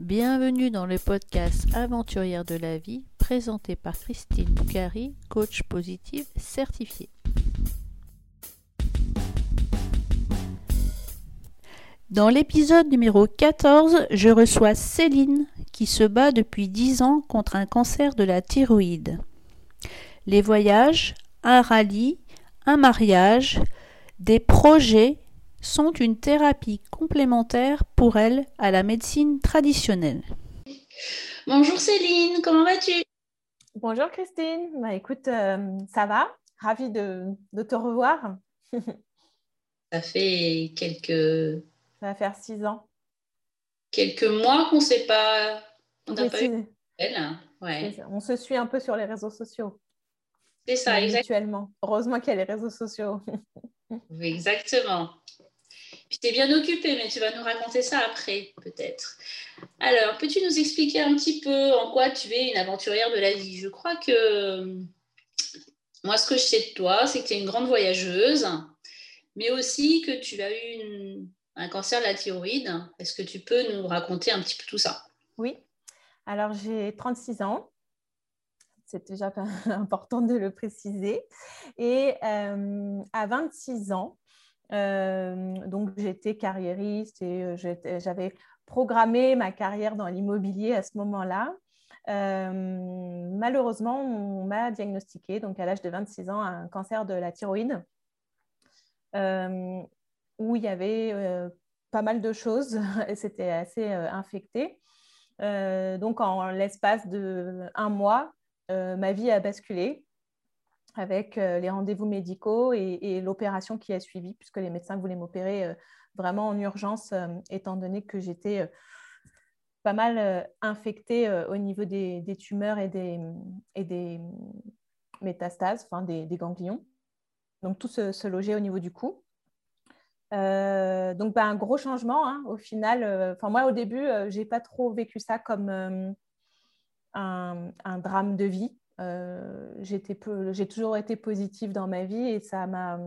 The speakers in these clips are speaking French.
Bienvenue dans le podcast Aventurière de la vie présenté par Christine Boucari, coach positive certifiée. Dans l'épisode numéro 14, je reçois Céline qui se bat depuis 10 ans contre un cancer de la thyroïde. Les voyages, un rallye, un mariage, des projets sont une thérapie complémentaire pour elle à la médecine traditionnelle. Bonjour Céline, comment vas-tu? Bonjour Christine, bah, écoute, euh, ça va Ravie de, te revoir. ça fait quelques... Ça va faire six ans. Quelques mois qu'on ne sait pas... On n'a pas eu On se suit un peu sur les réseaux sociaux. C'est ça, exactement. Heureusement qu'il y a les réseaux sociaux. exactement. Tu t'es bien occupée, mais tu vas nous raconter ça après, peut-être. Alors, peux-tu nous expliquer un petit peu en quoi tu es une aventurière de la vie? Je crois que moi, ce que je sais de toi, c'est que tu es une grande voyageuse, mais aussi que tu as eu un cancer de la thyroïde. Est-ce que tu peux nous raconter un petit peu tout ça? Oui. Alors, j'ai 36 ans. C'est déjà important de le préciser. Et euh, à 26 ans, euh, donc, j'étais carriériste et euh, j'avais programmé ma carrière dans l'immobilier à ce moment-là. Euh, malheureusement, on m'a diagnostiqué, donc à l'âge de 26 ans, un cancer de la thyroïde, où il y avait pas mal de choses et c'était assez infecté. donc, en l'espace de un mois, ma vie a basculé avec euh, les rendez-vous médicaux et, l'opération qui a suivi, puisque les médecins voulaient m'opérer euh, vraiment en urgence, euh, étant donné que j'étais pas mal infectée au niveau des, tumeurs et des, métastases, enfin des, ganglions. Donc tout se, logeait au niveau du cou. donc bah, un gros changement hein, au final. Enfin moi au début, j'ai pas trop vécu ça comme un, drame de vie. Euh, j'ai toujours été positive dans ma vie et ça m'a.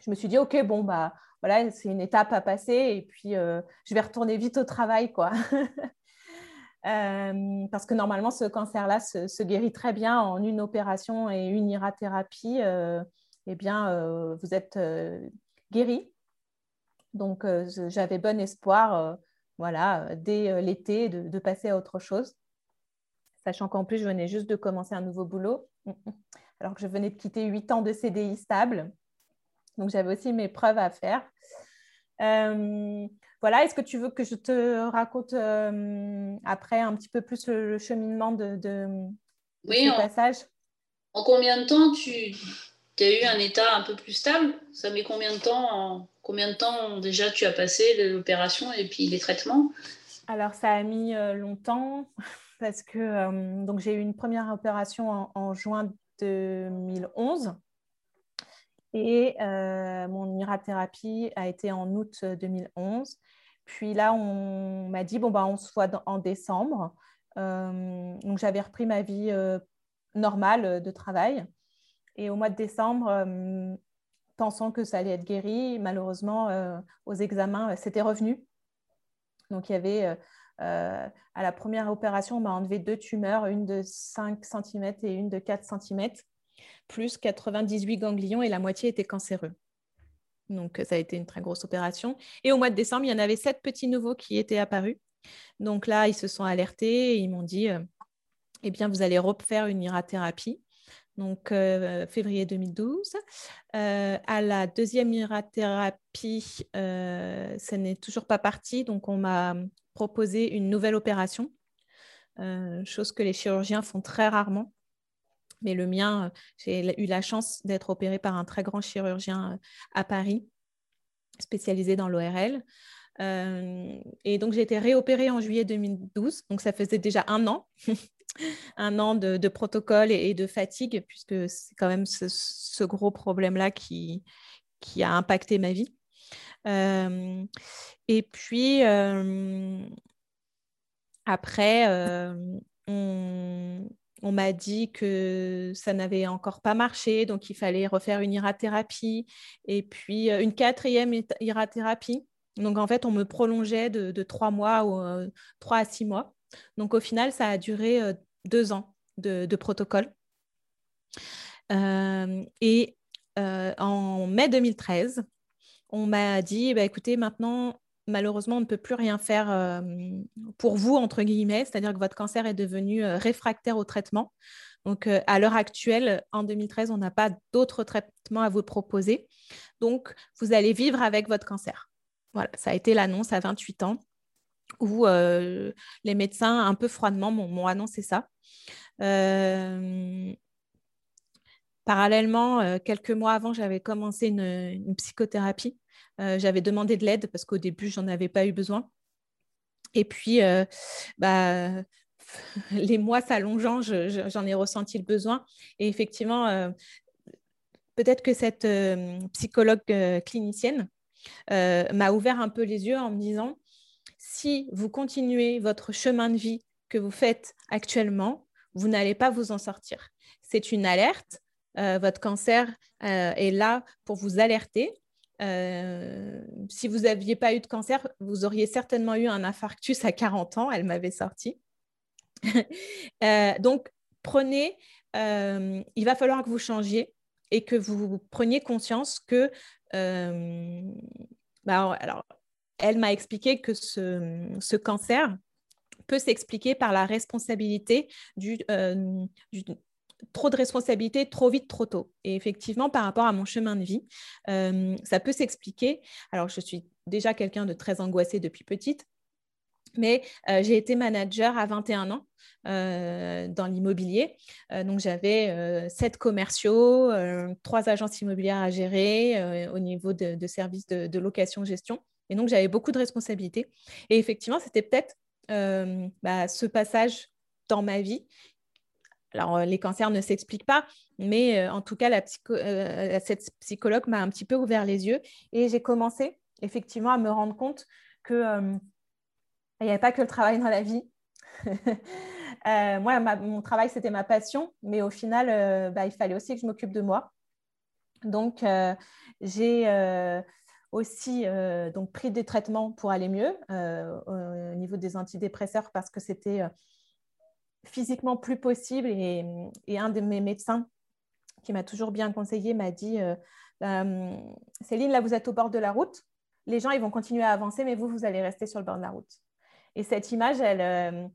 Je me suis dit, OK, bon, bah voilà, c'est une étape à passer et puis euh, je vais retourner vite au travail, quoi. Euh, parce que normalement, ce cancer-là se, guérit très bien en une opération et une irathérapie. eh bien, vous êtes guéri. Donc, j'avais bon espoir, voilà, dès l'été, de, passer à autre chose sachant qu'en plus, je venais juste de commencer un nouveau boulot, alors que je venais de quitter huit ans de CDI stable. Donc, j'avais aussi mes preuves à faire. Euh, voilà, est-ce que tu veux que je te raconte euh, après un petit peu plus le, cheminement de, de, oui, ce passage? En combien de temps tu as eu un état un peu plus stable? Ça met combien de temps Combien de temps déjà tu as passé l'opération et puis les traitements? Alors, ça a mis euh, longtemps parce que euh, donc j'ai eu une première opération en, juin 2011 et euh, mon irathérapie a été en août 2011. Puis là, on m'a dit bon bah on se voit en décembre. Euh, donc j'avais repris ma vie normale de travail et au mois de décembre, pensant que ça allait être guéri, malheureusement aux examens c'était revenu. Donc il y avait euh, à la première opération, on m'a enlevé deux tumeurs, une de 5 cm et une de 4 cm, plus 98 ganglions et la moitié était cancéreux. Donc, ça a été une très grosse opération. Et au mois de décembre, il y en avait sept petits nouveaux qui étaient apparus. Donc là, ils se sont alertés et ils m'ont dit, euh, eh bien, vous allez refaire une irathérapie. Donc, euh, février 2012. à la deuxième irathérapie, ça n'est toujours pas parti. Donc, on m'a proposer une nouvelle opération, euh, chose que les chirurgiens font très rarement. Mais le mien, euh, j'ai eu la chance d'être opéré par un très grand chirurgien euh, à Paris, spécialisé dans l'ORL. et donc, j'ai été réopérée en juillet 2012. Donc, ça faisait déjà un an, un an de, protocole et, de fatigue, puisque c'est quand même ce, gros problème-là qui, qui a impacté ma vie. Euh, et puis, euh, après, euh, on, m'a dit que ça n'avait encore pas marché, donc il fallait refaire une irathérapie et puis une quatrième irathérapie. Donc, en fait, on me prolongeait de, trois mois ou trois à six mois. Donc, au final, ça a duré deux ans de, protocole. et en mai 2013, on m'a dit, bah, écoutez, maintenant, malheureusement, on ne peut plus rien faire pour vous, entre guillemets, c'est-à-dire que votre cancer est devenu réfractaire au traitement. Donc, à l'heure actuelle, en 2013, on n'a pas d'autres traitements à vous proposer. Donc, vous allez vivre avec votre cancer. Voilà, ça a été l'annonce à 28 ans où les médecins, un peu froidement, m'ont annoncé ça. Parallèlement, quelques mois avant, j'avais commencé une psychothérapie euh, j'avais demandé de l'aide parce qu'au début, j'en avais pas eu besoin. Et puis, euh, bah, les mois s'allongeant, j'en ai ressenti le besoin. Et effectivement, euh, peut-être que cette psychologue clinicienne m'a ouvert un peu les yeux en me disant, si vous continuez votre chemin de vie que vous faites actuellement, vous n'allez pas vous en sortir. C'est une alerte. Votre cancer est là pour vous alerter. Euh, si vous n'aviez pas eu de cancer, vous auriez certainement eu un infarctus à 40 ans, elle m'avait sorti. Euh, donc, prenez, euh, il va falloir que vous changiez et que vous preniez conscience que, bah, alors, elle m'a expliqué que ce, ce cancer peut s'expliquer par la responsabilité du, trop de responsabilités trop vite, trop tôt. Et effectivement, par rapport à mon chemin de vie, euh, ça peut s'expliquer. Alors, je suis déjà quelqu'un de très angoissé depuis petite, mais euh, j'ai été manager à 21 ans euh, dans l'immobilier. donc, j'avais sept commerciaux, trois agences immobilières à gérer au niveau de, services de, location-gestion. Et donc, j'avais beaucoup de responsabilités. Et effectivement, c'était peut-être bah, ce passage dans ma vie alors, euh, les cancers ne s'expliquent pas, mais euh, en tout cas, euh, cette psychologue m'a un petit peu ouvert les yeux et j'ai commencé effectivement à me rendre compte que il n'y avait pas que le travail dans la vie. moi, mon travail, c'était ma passion, mais au final, bah, il fallait aussi que je m'occupe de moi. Donc, j'ai aussi donc, pris des traitements pour aller mieux au niveau des antidépresseurs parce que c'était physiquement plus possible. Et, un de mes médecins qui m'a toujours bien conseillé m'a dit euh, hum, Céline, là, vous êtes au bord de la route. Les gens, ils vont continuer à avancer, mais vous, vous allez rester sur le bord de la route. Et cette image, elle,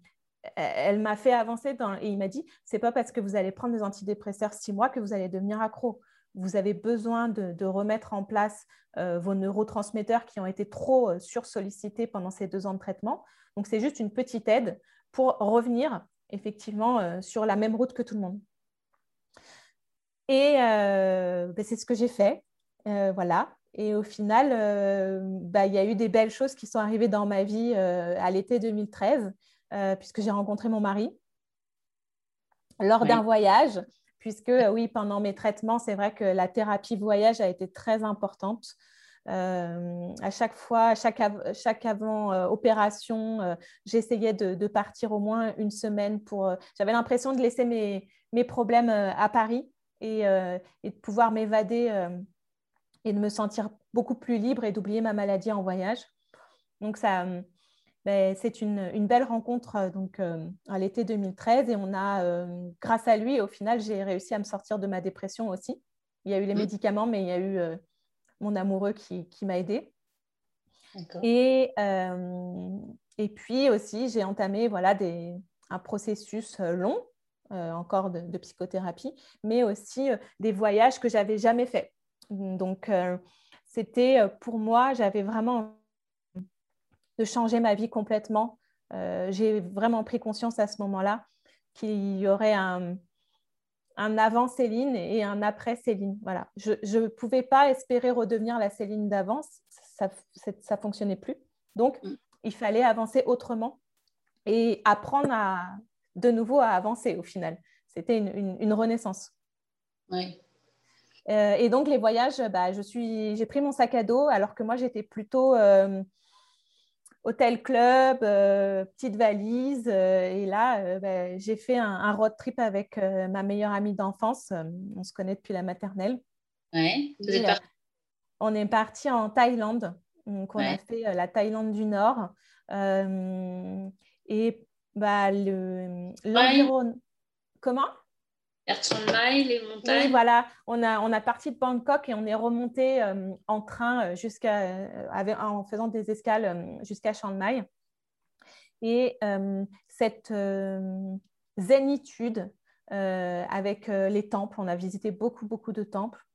euh, m'a fait avancer. Et il m'a dit c'est pas parce que vous allez prendre des antidépresseurs six mois que vous allez devenir accro. Vous avez besoin de, remettre en place euh, vos neurotransmetteurs qui ont été trop sursollicités pendant ces deux ans de traitement. Donc, c'est juste une petite aide pour revenir effectivement euh, sur la même route que tout le monde. Et euh, ben, c'est ce que j'ai fait. Euh, voilà. Et au final, ben, il y a eu des belles choses qui sont arrivées dans ma vie à l'été 2013, puisque j'ai rencontré mon mari lors d'un voyage, puisque oui, pendant mes traitements, c'est vrai que la thérapie voyage a été très importante. Euh, à chaque fois, à chaque, chaque avant euh, opération, euh, j'essayais de, partir au moins une semaine pour. J'avais l'impression de laisser mes, mes problèmes à Paris et, et de pouvoir m'évader et de me sentir beaucoup plus libre et d'oublier ma maladie en voyage. Donc ça, ben, c'est une, une, belle rencontre donc à l'été 2013 et on a, grâce à lui, au final, j'ai réussi à me sortir de ma dépression aussi. Il y a eu les mmh. médicaments, mais il y a eu mon amoureux qui, m'a aidée. Et, euh, et puis aussi, j'ai entamé voilà, des, un processus euh, long, euh, encore de, psychothérapie, mais aussi des voyages que j'avais jamais faits. Donc, c'était pour moi, j'avais vraiment de changer ma vie complètement. j'ai vraiment pris conscience à ce moment-là qu'il y aurait un, un avant Céline et un après Céline. Voilà. Je ne pouvais pas espérer redevenir la Céline d'avance, ça ne fonctionnait plus. Donc, mm. il fallait avancer autrement et apprendre à, de nouveau à avancer au final. C'était une, renaissance. Oui. Euh, et donc, les voyages, bah, j'ai pris mon sac à dos alors que moi, j'étais plutôt... Euh, hôtel club, euh, petite valise. Euh, et là, euh, ben, j'ai fait un, road trip avec ma meilleure amie d'enfance. on se connaît depuis la maternelle. Ouais, on est parti en Thaïlande. Donc, on a fait la Thaïlande du Nord. et bah, l'environnement. Comment? Les montagnes. Oui, voilà. On a, on a parti de Bangkok et on est remonté en train jusqu'à, en faisant des escales jusqu'à Chiang Mai. Et cette zénitude avec les temples, on a visité beaucoup, beaucoup de temples,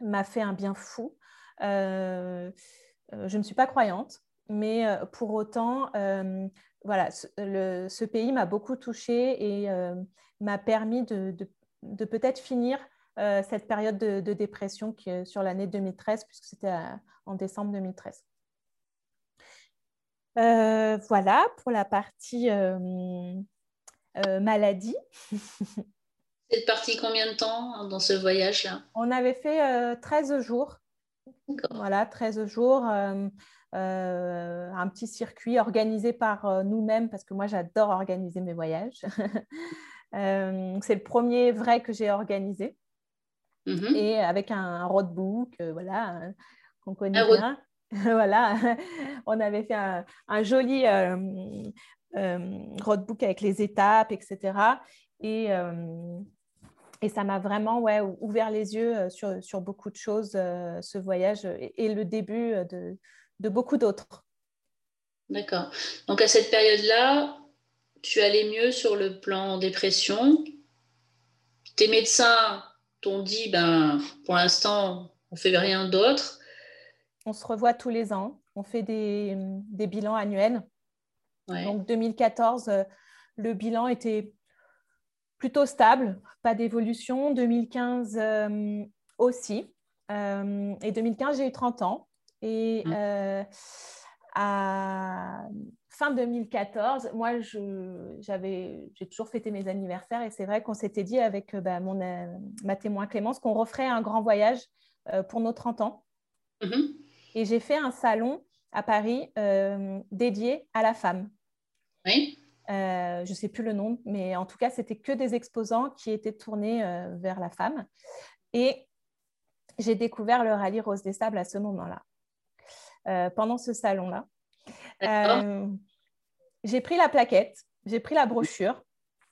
m'a fait un bien fou. je ne suis pas croyante, mais pour autant, voilà, ce, pays m'a beaucoup touchée et m'a permis de, peut-être finir cette période de, dépression qui, sur l'année 2013, puisque c'était en décembre 2013. Euh, voilà pour la partie euh, euh, maladie. C'est parti combien de temps dans ce voyage-là? On avait fait 13 jours. Voilà, 13 jours. un petit circuit organisé par nous-mêmes, parce que moi j'adore organiser mes voyages. c'est le premier vrai que j'ai organisé. Mm-hmm. Et avec un, roadbook, voilà, qu'on connaît bien. voilà, on avait fait un, joli euh, euh, roadbook avec les étapes, etc. Et, euh, et ça m'a vraiment ouais, ouvert les yeux sur, sur beaucoup de choses, ce voyage, et, le début de, de beaucoup d'autres. D'accord. Donc à cette période-là, tu allais mieux sur le plan dépression. Tes médecins t'ont dit, ben, pour l'instant, on ne fait rien d'autre on se revoit tous les ans. On fait des, bilans annuels. Donc 2014, euh, le bilan était plutôt stable, pas d'évolution. 2015 euh, aussi. Euh, et 2015, j'ai eu 30 ans. Et mmh. à fin 2014, moi, j'ai toujours fêté mes anniversaires et c'est vrai qu'on s'était dit avec bah, mon, ma témoin Clémence qu'on referait un grand voyage pour nos 30 ans. Mmh. Et j'ai fait un salon à Paris euh, dédié à la femme. Oui. Euh, je ne sais plus le nom, mais en tout cas, c'était que des exposants qui étaient tournés euh, vers la femme. Et j'ai découvert le rallye Rose des Sables à ce moment-là, pendant ce salon-là. J'ai pris la plaquette, j'ai pris la brochure.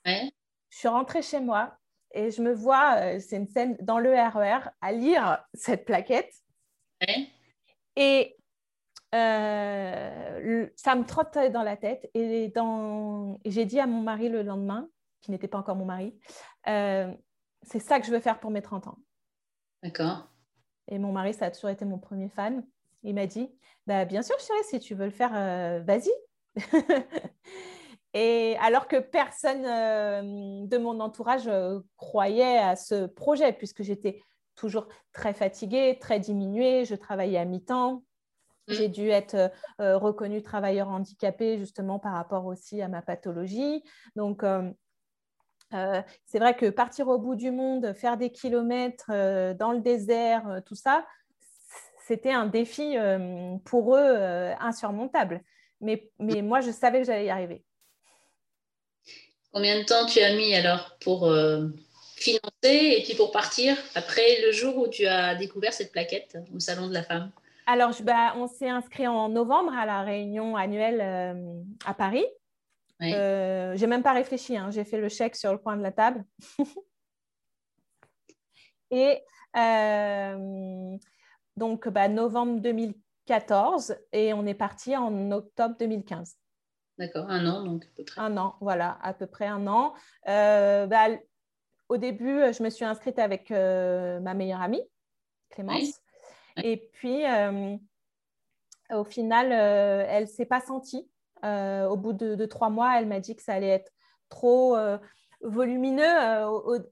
Je suis rentrée chez moi et je me vois, c'est une scène dans le RER, e à lire cette plaquette. Et euh, ça me trottait dans la tête. Et, dans... j'ai dit à mon mari le lendemain, qui n'était pas encore mon mari, euh, c'est ça que je veux faire pour mes 30 ans. D'accord. Et mon mari, ça a toujours été mon premier fan. Il m'a dit, bah, bien sûr, chérie, si tu veux le faire, euh, vas-y. Et alors que personne de mon entourage croyait à ce projet, puisque j'étais toujours très fatiguée, très diminuée. Je travaillais à mi-temps. Mm. J'ai dû être euh, reconnue travailleur handicapé justement par rapport aussi à ma pathologie. Donc, euh, euh, c'est vrai que partir au bout du monde, faire des kilomètres dans le désert, tout ça, c'était un défi pour eux insurmontable. Mais, mais moi, je savais que j'allais y arriver. Combien de temps tu as mis alors pour financer et puis pour partir après le jour où tu as découvert cette plaquette au Salon de la Femme? Alors, bah, on s'est inscrit en novembre à la réunion annuelle euh, à Paris. Euh, j'ai même pas réfléchi, hein. j'ai fait le chèque sur le coin de la table. et euh, donc, bah, novembre 2014 et on est parti en octobre 2015. D'accord, un an donc à peu près. Un an, voilà, à peu près un an. Bah, au début, euh, je me suis inscrite avec euh, ma meilleure amie, Clémence. Et puis, euh, au final, elle ne s'est pas sentie. au bout de, trois mois, elle m'a dit que ça allait être trop volumineux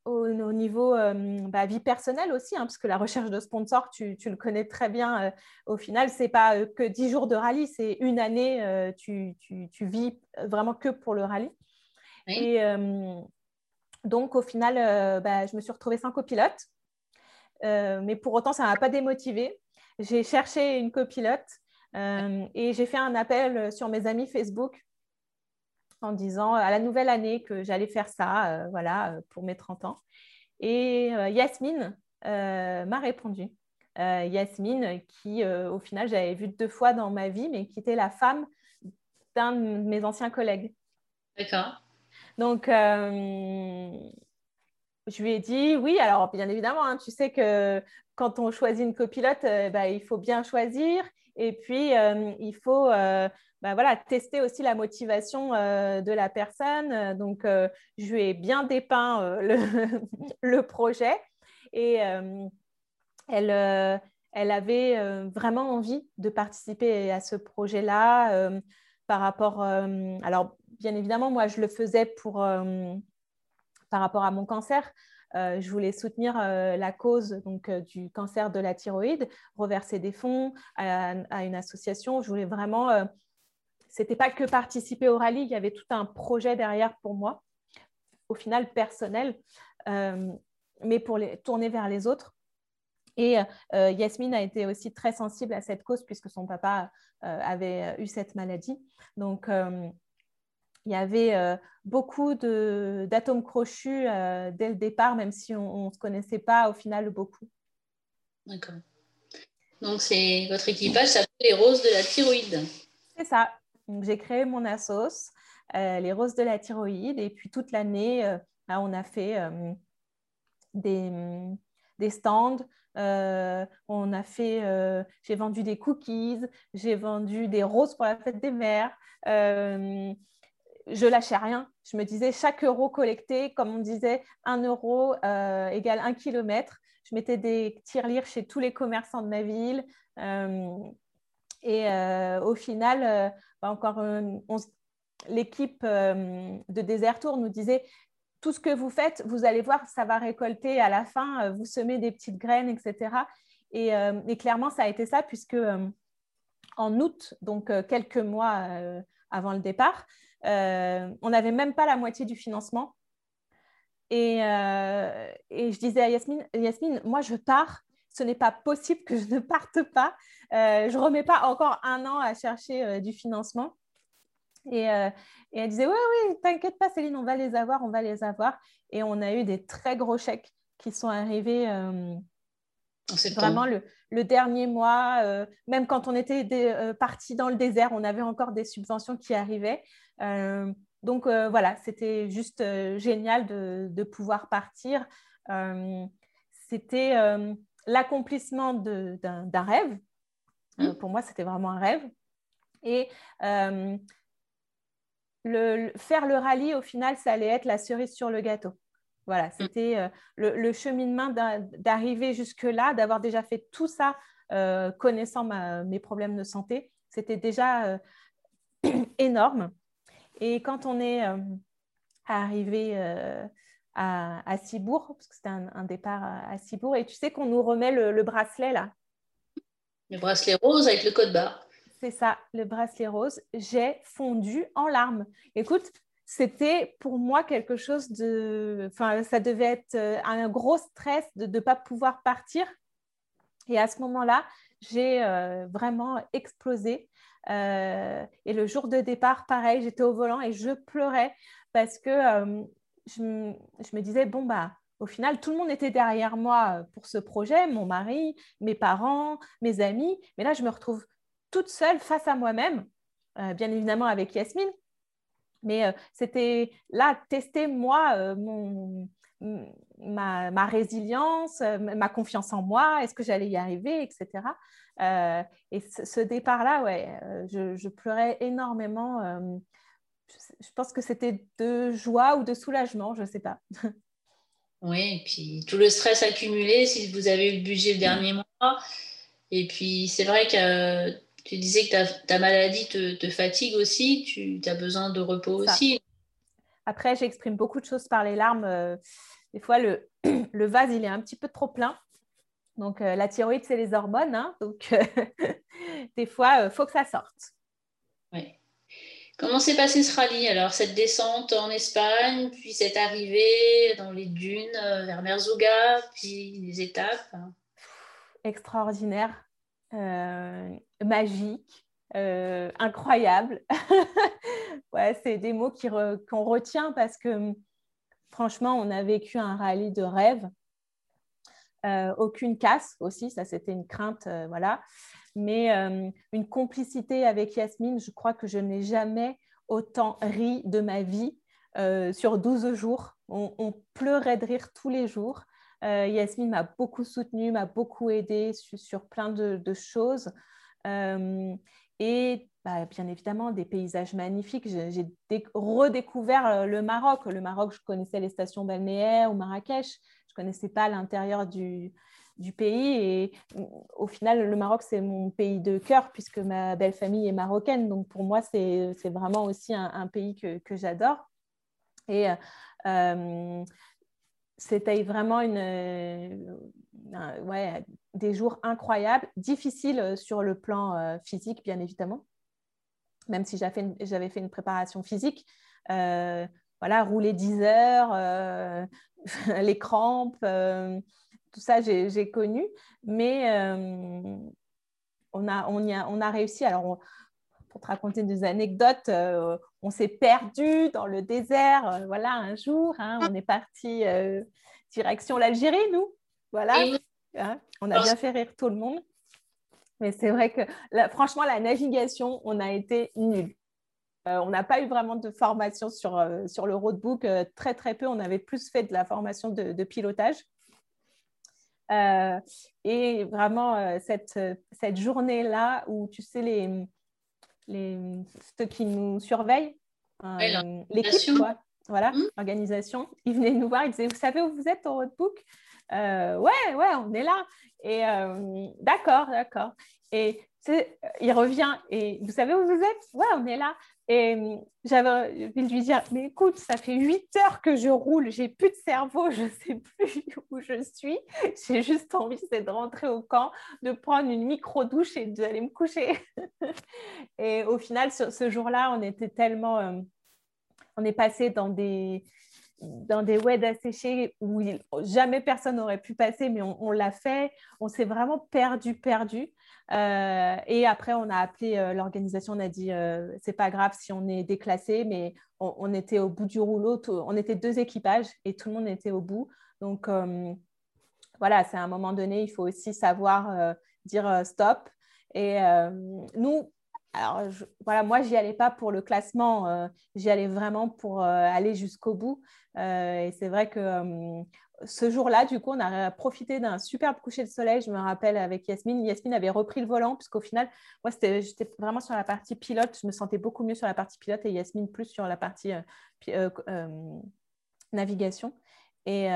au, niveau bah, vie personnelle aussi, hein, parce que la recherche de sponsors, tu, le connais très bien. au final, ce n'est pas que dix jours de rallye, c'est une année, tu, tu, vis vraiment que pour le rallye. Et donc, au final, euh, bah, je me suis retrouvée sans copilote. Euh, mais pour autant, ça ne m'a pas démotivée. J'ai cherché une copilote euh, et j'ai fait un appel sur mes amis Facebook en disant à la nouvelle année que j'allais faire ça, voilà, pour mes 30 ans. Et Yasmine m'a répondu Yasmine, qui au final j'avais vu deux fois dans ma vie, mais qui était la femme d'un de mes anciens collègues. D'accord. Donc, je lui ai dit oui. Alors, bien évidemment, hein, tu sais que quand on choisit une copilote, bah, il faut bien choisir. Et puis, il faut bah, voilà, tester aussi la motivation de la personne. Donc, je lui ai bien dépeint le, projet. Et elle, elle avait vraiment envie de participer à ce projet-là par rapport. alors, bien évidemment, moi, je le faisais pour par rapport à mon cancer. Euh, je voulais soutenir euh, la cause donc, euh, du cancer de la thyroïde, reverser des fonds à, une association. Je voulais vraiment. C'était pas que participer au rallye, il y avait tout un projet derrière pour moi, au final personnel, mais pour les, tourner vers les autres. Et Yasmine a été aussi très sensible à cette cause puisque son papa avait eu cette maladie. Donc, il y avait euh, beaucoup d'atomes crochus euh, dès le départ, même si on ne se connaissait pas au final beaucoup. D'accord. Donc, c'est votre équipage s'appelle les Roses de la thyroïde. C'est ça. J'ai créé mon assos, euh, les Roses de la thyroïde, et puis toute l'année, bah, on a fait des, des, stands. on a fait, j'ai vendu des cookies, j'ai vendu des roses pour la fête des mères je lâchais rien. Je me disais, chaque euro collecté, comme on disait, un euro euh, égale un kilomètre. Je mettais des tirelires chez tous les commerçants de ma ville. Euh, et euh, au final, encore l'équipe de Desert Tour nous disait, tout ce que vous faites, vous allez voir, ça va récolter à la fin, vous semez des petites graines, etc. Et, clairement, ça a été ça, puisque en août, donc quelques mois avant le départ, euh, on n'avait même pas la moitié du financement. Et, euh, et, je disais à Yasmine, Yasmine, moi je pars, ce n'est pas possible que je ne parte pas. Euh, je ne remets pas encore un an à chercher du financement. Et, et, elle disait, oui, oui, t'inquiète pas Céline, on va les avoir, on va les avoir. Et on a eu des très gros chèques qui sont arrivés vraiment le, le, dernier mois. même quand on était parti dans le désert, on avait encore des subventions qui arrivaient. Euh, donc euh, voilà, c'était juste euh, génial de, pouvoir partir. c'était l'accomplissement d'un rêve. Mmh. pour moi, c'était vraiment un rêve. Et le, faire le rallye, au final, ça allait être la cerise sur le gâteau. Voilà, mmh. c'était le, cheminement d'arriver jusque-là, d'avoir déjà fait tout ça, connaissant mes problèmes de santé. C'était déjà énorme. Et quand on est euh, arrivé euh, à, Cibourg, parce que c'était un, départ à, Cibourg, et tu sais qu'on nous remet le, bracelet là. Le bracelet rose avec le code barre. C'est ça, le bracelet rose. J'ai fondu en larmes. Écoute, c'était pour moi quelque chose de... Enfin, ça devait être euh, un gros stress de ne pas pouvoir partir. Et à ce moment-là, j'ai vraiment explosé. Euh, et le jour de départ, pareil, j'étais au volant et je pleurais parce que euh, je, me disais, bon, bah, au final, tout le monde était derrière moi pour ce projet, mon mari, mes parents, mes amis. Mais là, je me retrouve toute seule face à moi-même, euh, bien évidemment avec Yasmine. Mais c'était là, tester moi mon, ma, ma, résilience, ma confiance en moi, est-ce que j'allais y arriver, etc. Euh, et ce, départ-là, ouais, euh, je, pleurais énormément. Euh, je, pense que c'était de joie ou de soulagement, je ne sais pas. Oui, et puis tout le stress accumulé, si vous avez eu le budget le dernier mois. Et puis c'est vrai que tu disais que ta, maladie te, fatigue aussi, tu as besoin de repos aussi. Après, j'exprime beaucoup de choses par les larmes. des fois, le, le vase, il est un petit peu trop plein. Donc, euh, la thyroïde, c'est les hormones. Hein. donc, euh, des fois, il euh, faut que ça sorte. Oui. Comment s'est passé ce rallye Alors, cette descente en Espagne, puis cette arrivée dans les dunes vers Merzouga, puis les étapes Extraordinaire, magique, incroyable. ouais, c'est des mots qu'on retient parce que franchement, on a vécu un rallye de rêve. aucune casse aussi, ça c'était une crainte, voilà. Mais une complicité avec Yasmine, je crois que je n'ai jamais autant ri de ma vie sur 12 jours. On, pleurait de rire tous les jours. Yasmine m'a beaucoup soutenue, m'a beaucoup aidée sur, plein de, choses. et bah, bien évidemment, des paysages magnifiques. J'ai redécouvert le Maroc. Le Maroc, je connaissais les stations balnéaires ou Marrakech. Je ne connaissais pas l'intérieur du, du pays. Et au final, le Maroc, c'est mon pays de cœur puisque ma belle famille est marocaine. Donc pour moi, c'est vraiment aussi un, pays que, j'adore. Et euh, c'était vraiment une, ouais, des jours incroyables, difficiles sur le plan euh, physique, bien évidemment, même si j'avais fait une préparation physique. Euh, voilà, rouler 10 heures, les crampes, tout ça, j'ai connu. Mais euh, on, a, on, y a, on a réussi. Alors, pour te raconter des anecdotes, euh, on s'est perdu dans le désert. Euh, voilà, un jour, hein, on est parti direction l'Algérie, nous. Voilà. Hein, on a bien fait rire tout le monde. Mais c'est vrai que, franchement, la navigation, on a été nuls. on n'a pas eu vraiment de formation sur, sur le roadbook, très très peu. On avait plus fait de la formation de pilotage. Euh, et vraiment, euh, cette, cette journée-là où, tu sais, les, les, ceux qui nous surveillent, euh, l'équipe, voilà, mmh. l'organisation, ils venaient nous voir, ils disaient, vous savez où vous êtes au roadbook Ouais, ouais, on est là. Et d'accord, d'accord. Et il revient et vous savez où vous êtes? Ouais, on est là. Et hum, j'avais envie de lui dire, mais écoute, ça fait huit heures que je roule, j'ai plus de cerveau, je ne sais plus où je suis. J'ai juste envie, c'est de rentrer au camp, de prendre une micro-douche et d'aller me coucher. et au final, ce, jour-là, on était tellement... Hum, on est passé dans des, dans des asséchés où jamais personne n'aurait pu passer, mais on, l'a fait. On s'est vraiment perdu, perdu. Euh, et après, on a appelé euh, l'organisation, on a dit euh, c'est pas grave si on est déclassé, mais on, était au bout du rouleau, on était deux équipages et tout le monde était au bout. Donc voilà, c'est à un moment donné, il faut aussi savoir dire stop. Et nous, alors voilà, moi, j'y allais pas pour le classement, j'y allais vraiment pour aller jusqu'au bout. et c'est vrai que ce jour-là, du coup, on a profité d'un superbe coucher de soleil. Je me rappelle avec Yasmine. Yasmine avait repris le volant, puisqu'au final, moi, j'étais vraiment sur la partie pilote. Je me sentais beaucoup mieux sur la partie pilote et Yasmine plus sur la partie euh, euh, euh, navigation. Et,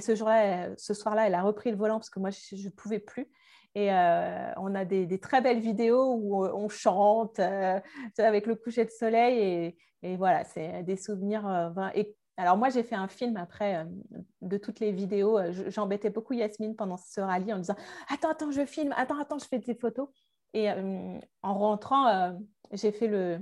ce jour-là, ce soir-là, elle a repris le volant parce que moi, je ne pouvais plus. Et on a des, très belles vidéos où on chante avec le coucher de soleil. Et, voilà, c'est des souvenirs. alors moi, j'ai fait un film après de toutes les vidéos. Euh, j'embêtais beaucoup Yasmine pendant ce rallye en disant Attends, attends, je filme, attends, attends, je fais des photos. Et euh, en rentrant, j'ai fait le,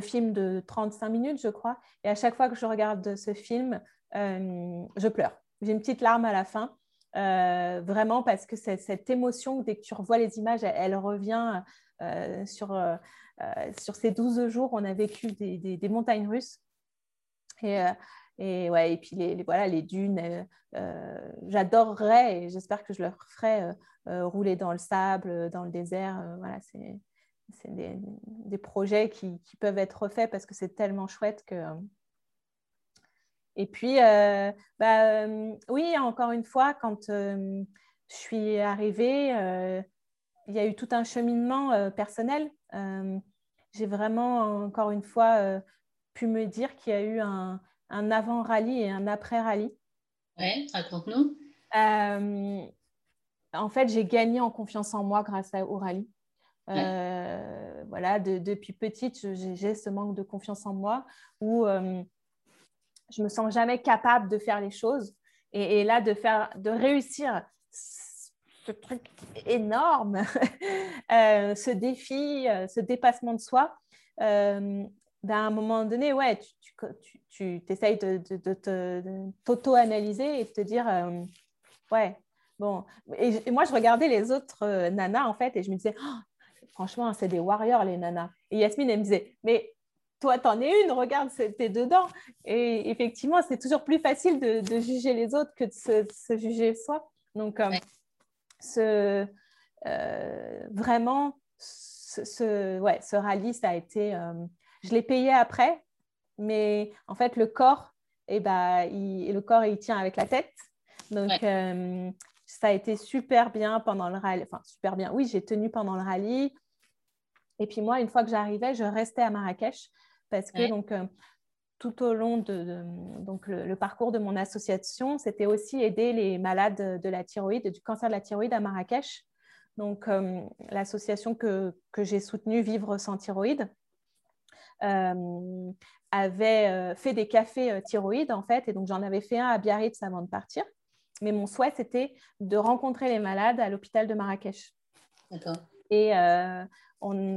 film de 35 minutes, je crois. Et à chaque fois que je regarde ce film, je pleure. J'ai une petite larme à la fin. vraiment parce que cette émotion, dès que tu revois les images, elle, revient sur, sur ces 12 jours. On a vécu des montagnes russes euh, et, ouais, et puis les, voilà, les dunes, euh, euh, j'adorerais et j'espère que je leur ferai rouler dans le sable, dans le désert. voilà, c'est des, des, projets qui, qui, peuvent être refaits parce que c'est tellement chouette que. Et puis, bah, oui, encore une fois, quand je suis arrivée, il y a eu tout un cheminement personnel. J'ai vraiment, encore une fois, pu me dire qu'il y a eu un, avant-rallye et un après-rallye. Oui, raconte-nous. Euh, en fait, j'ai gagné en confiance en moi grâce au rallye. Euh, voilà, depuis petite, j'ai ce manque de confiance en moi où euh, je me sens jamais capable de faire les choses. Et, là, de, faire, de réussir ce truc énorme, ce défi, ce dépassement de soi, à un moment donné, ouais, tu, tu, tu, essayes de, de, t'auto-analyser et de te dire, euh, ouais, bon. Et, moi, je regardais les autres euh, nanas, en fait, et je me disais, oh, franchement, c'est des warriors, les nanas. Et Yasmine, elle me disait, mais toi, t'en es une, regarde, t'es dedans. Et effectivement, c'est toujours plus facile de, juger les autres que de se, juger soi. Donc, euh, ce, vraiment, ce, ouais, ce rallye, ça a été. Euh, je l'ai payé après, mais en fait, le corps, et eh ben, il, le corps, il tient avec la tête. Donc, ça a été super bien pendant le rallye. Enfin, super bien. Oui, j'ai tenu pendant le rallye. Et puis moi, une fois que j'arrivais, je restais à Marrakech parce que donc, euh, tout au long de, donc le, parcours de mon association, c'était aussi aider les malades de la thyroïde, du cancer de la thyroïde à Marrakech. Donc, euh, l'association que, que j'ai soutenue, Vivre sans thyroïde, euh, avait fait des cafés thyroïde, en fait, et donc j'en avais fait un à Biarritz avant de partir. Mais mon souhait, c'était de rencontrer les malades à l'hôpital de Marrakech. D'accord. Et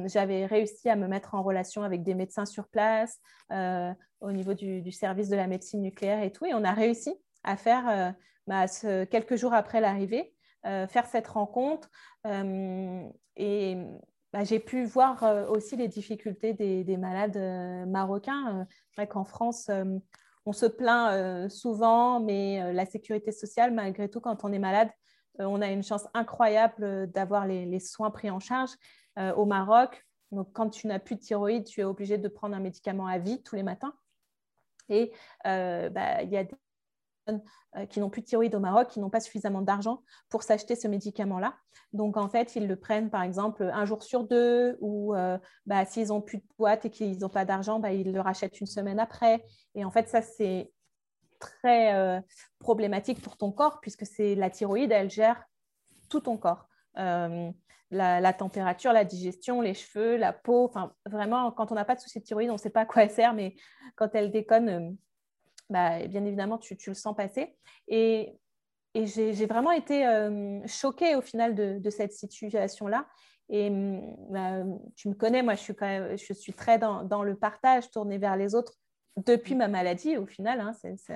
j'avais réussi à me mettre en relation avec des médecins sur place euh, au niveau du, service de la médecine nucléaire et tout. Et on a réussi à faire, euh, bah, quelques jours après l'arrivée, euh, faire cette rencontre. et bah, j'ai pu voir aussi les difficultés des, malades marocains. C'est vrai qu'en France, on se plaint souvent, mais la sécurité sociale, malgré tout, quand on est malade, on a une chance incroyable d'avoir les, soins pris en charge. Euh, au Maroc. Donc, quand tu n'as plus de thyroïde, tu es obligé de prendre un médicament à vie tous les matins. Et euh, bah, il y a des euh, qui n'ont plus de thyroïde au Maroc, qui n'ont pas suffisamment d'argent pour s'acheter ce médicament-là. Donc, en fait, ils le prennent, par exemple, un jour sur deux, ou bah, s'ils n'ont plus de boîte et qu'ils n'ont pas d'argent, bah, ils le rachètent une semaine après. Et en fait, ça, c'est très problématique pour ton corps, puisque c'est la thyroïde, elle gère tout ton corps la, température, la digestion, les cheveux, la peau. Enfin, vraiment, quand on n'a pas de souci de thyroïde, on ne sait pas à quoi elle sert, mais quand elle déconne, euh, bah, bien évidemment, tu, le sens passer. Et, j'ai vraiment été euh, choquée au final de, cette situation-là. Et bah, tu me connais, moi, je suis, quand même, je suis très dans, le partage, tournée vers les autres depuis ma maladie, au final. Hein,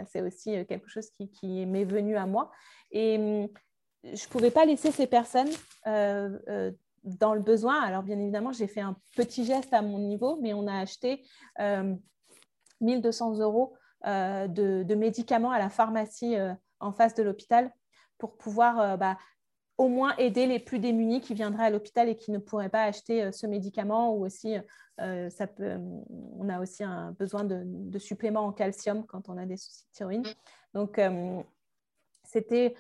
c'est aussi euh, quelque chose qui, qui m'est venu à moi. Et je ne pouvais pas laisser ces personnes euh, euh, dans le besoin. Alors, bien évidemment, j'ai fait un petit geste à mon niveau, mais on a acheté 1200 euh, euros de, médicaments à la pharmacie en face de l'hôpital pour pouvoir bah, au moins aider les plus démunis qui viendraient à l'hôpital et qui ne pourraient pas acheter ce médicament ou aussi on a aussi un besoin de, suppléments en calcium quand on a des soucis de thyroïde. Donc, c'était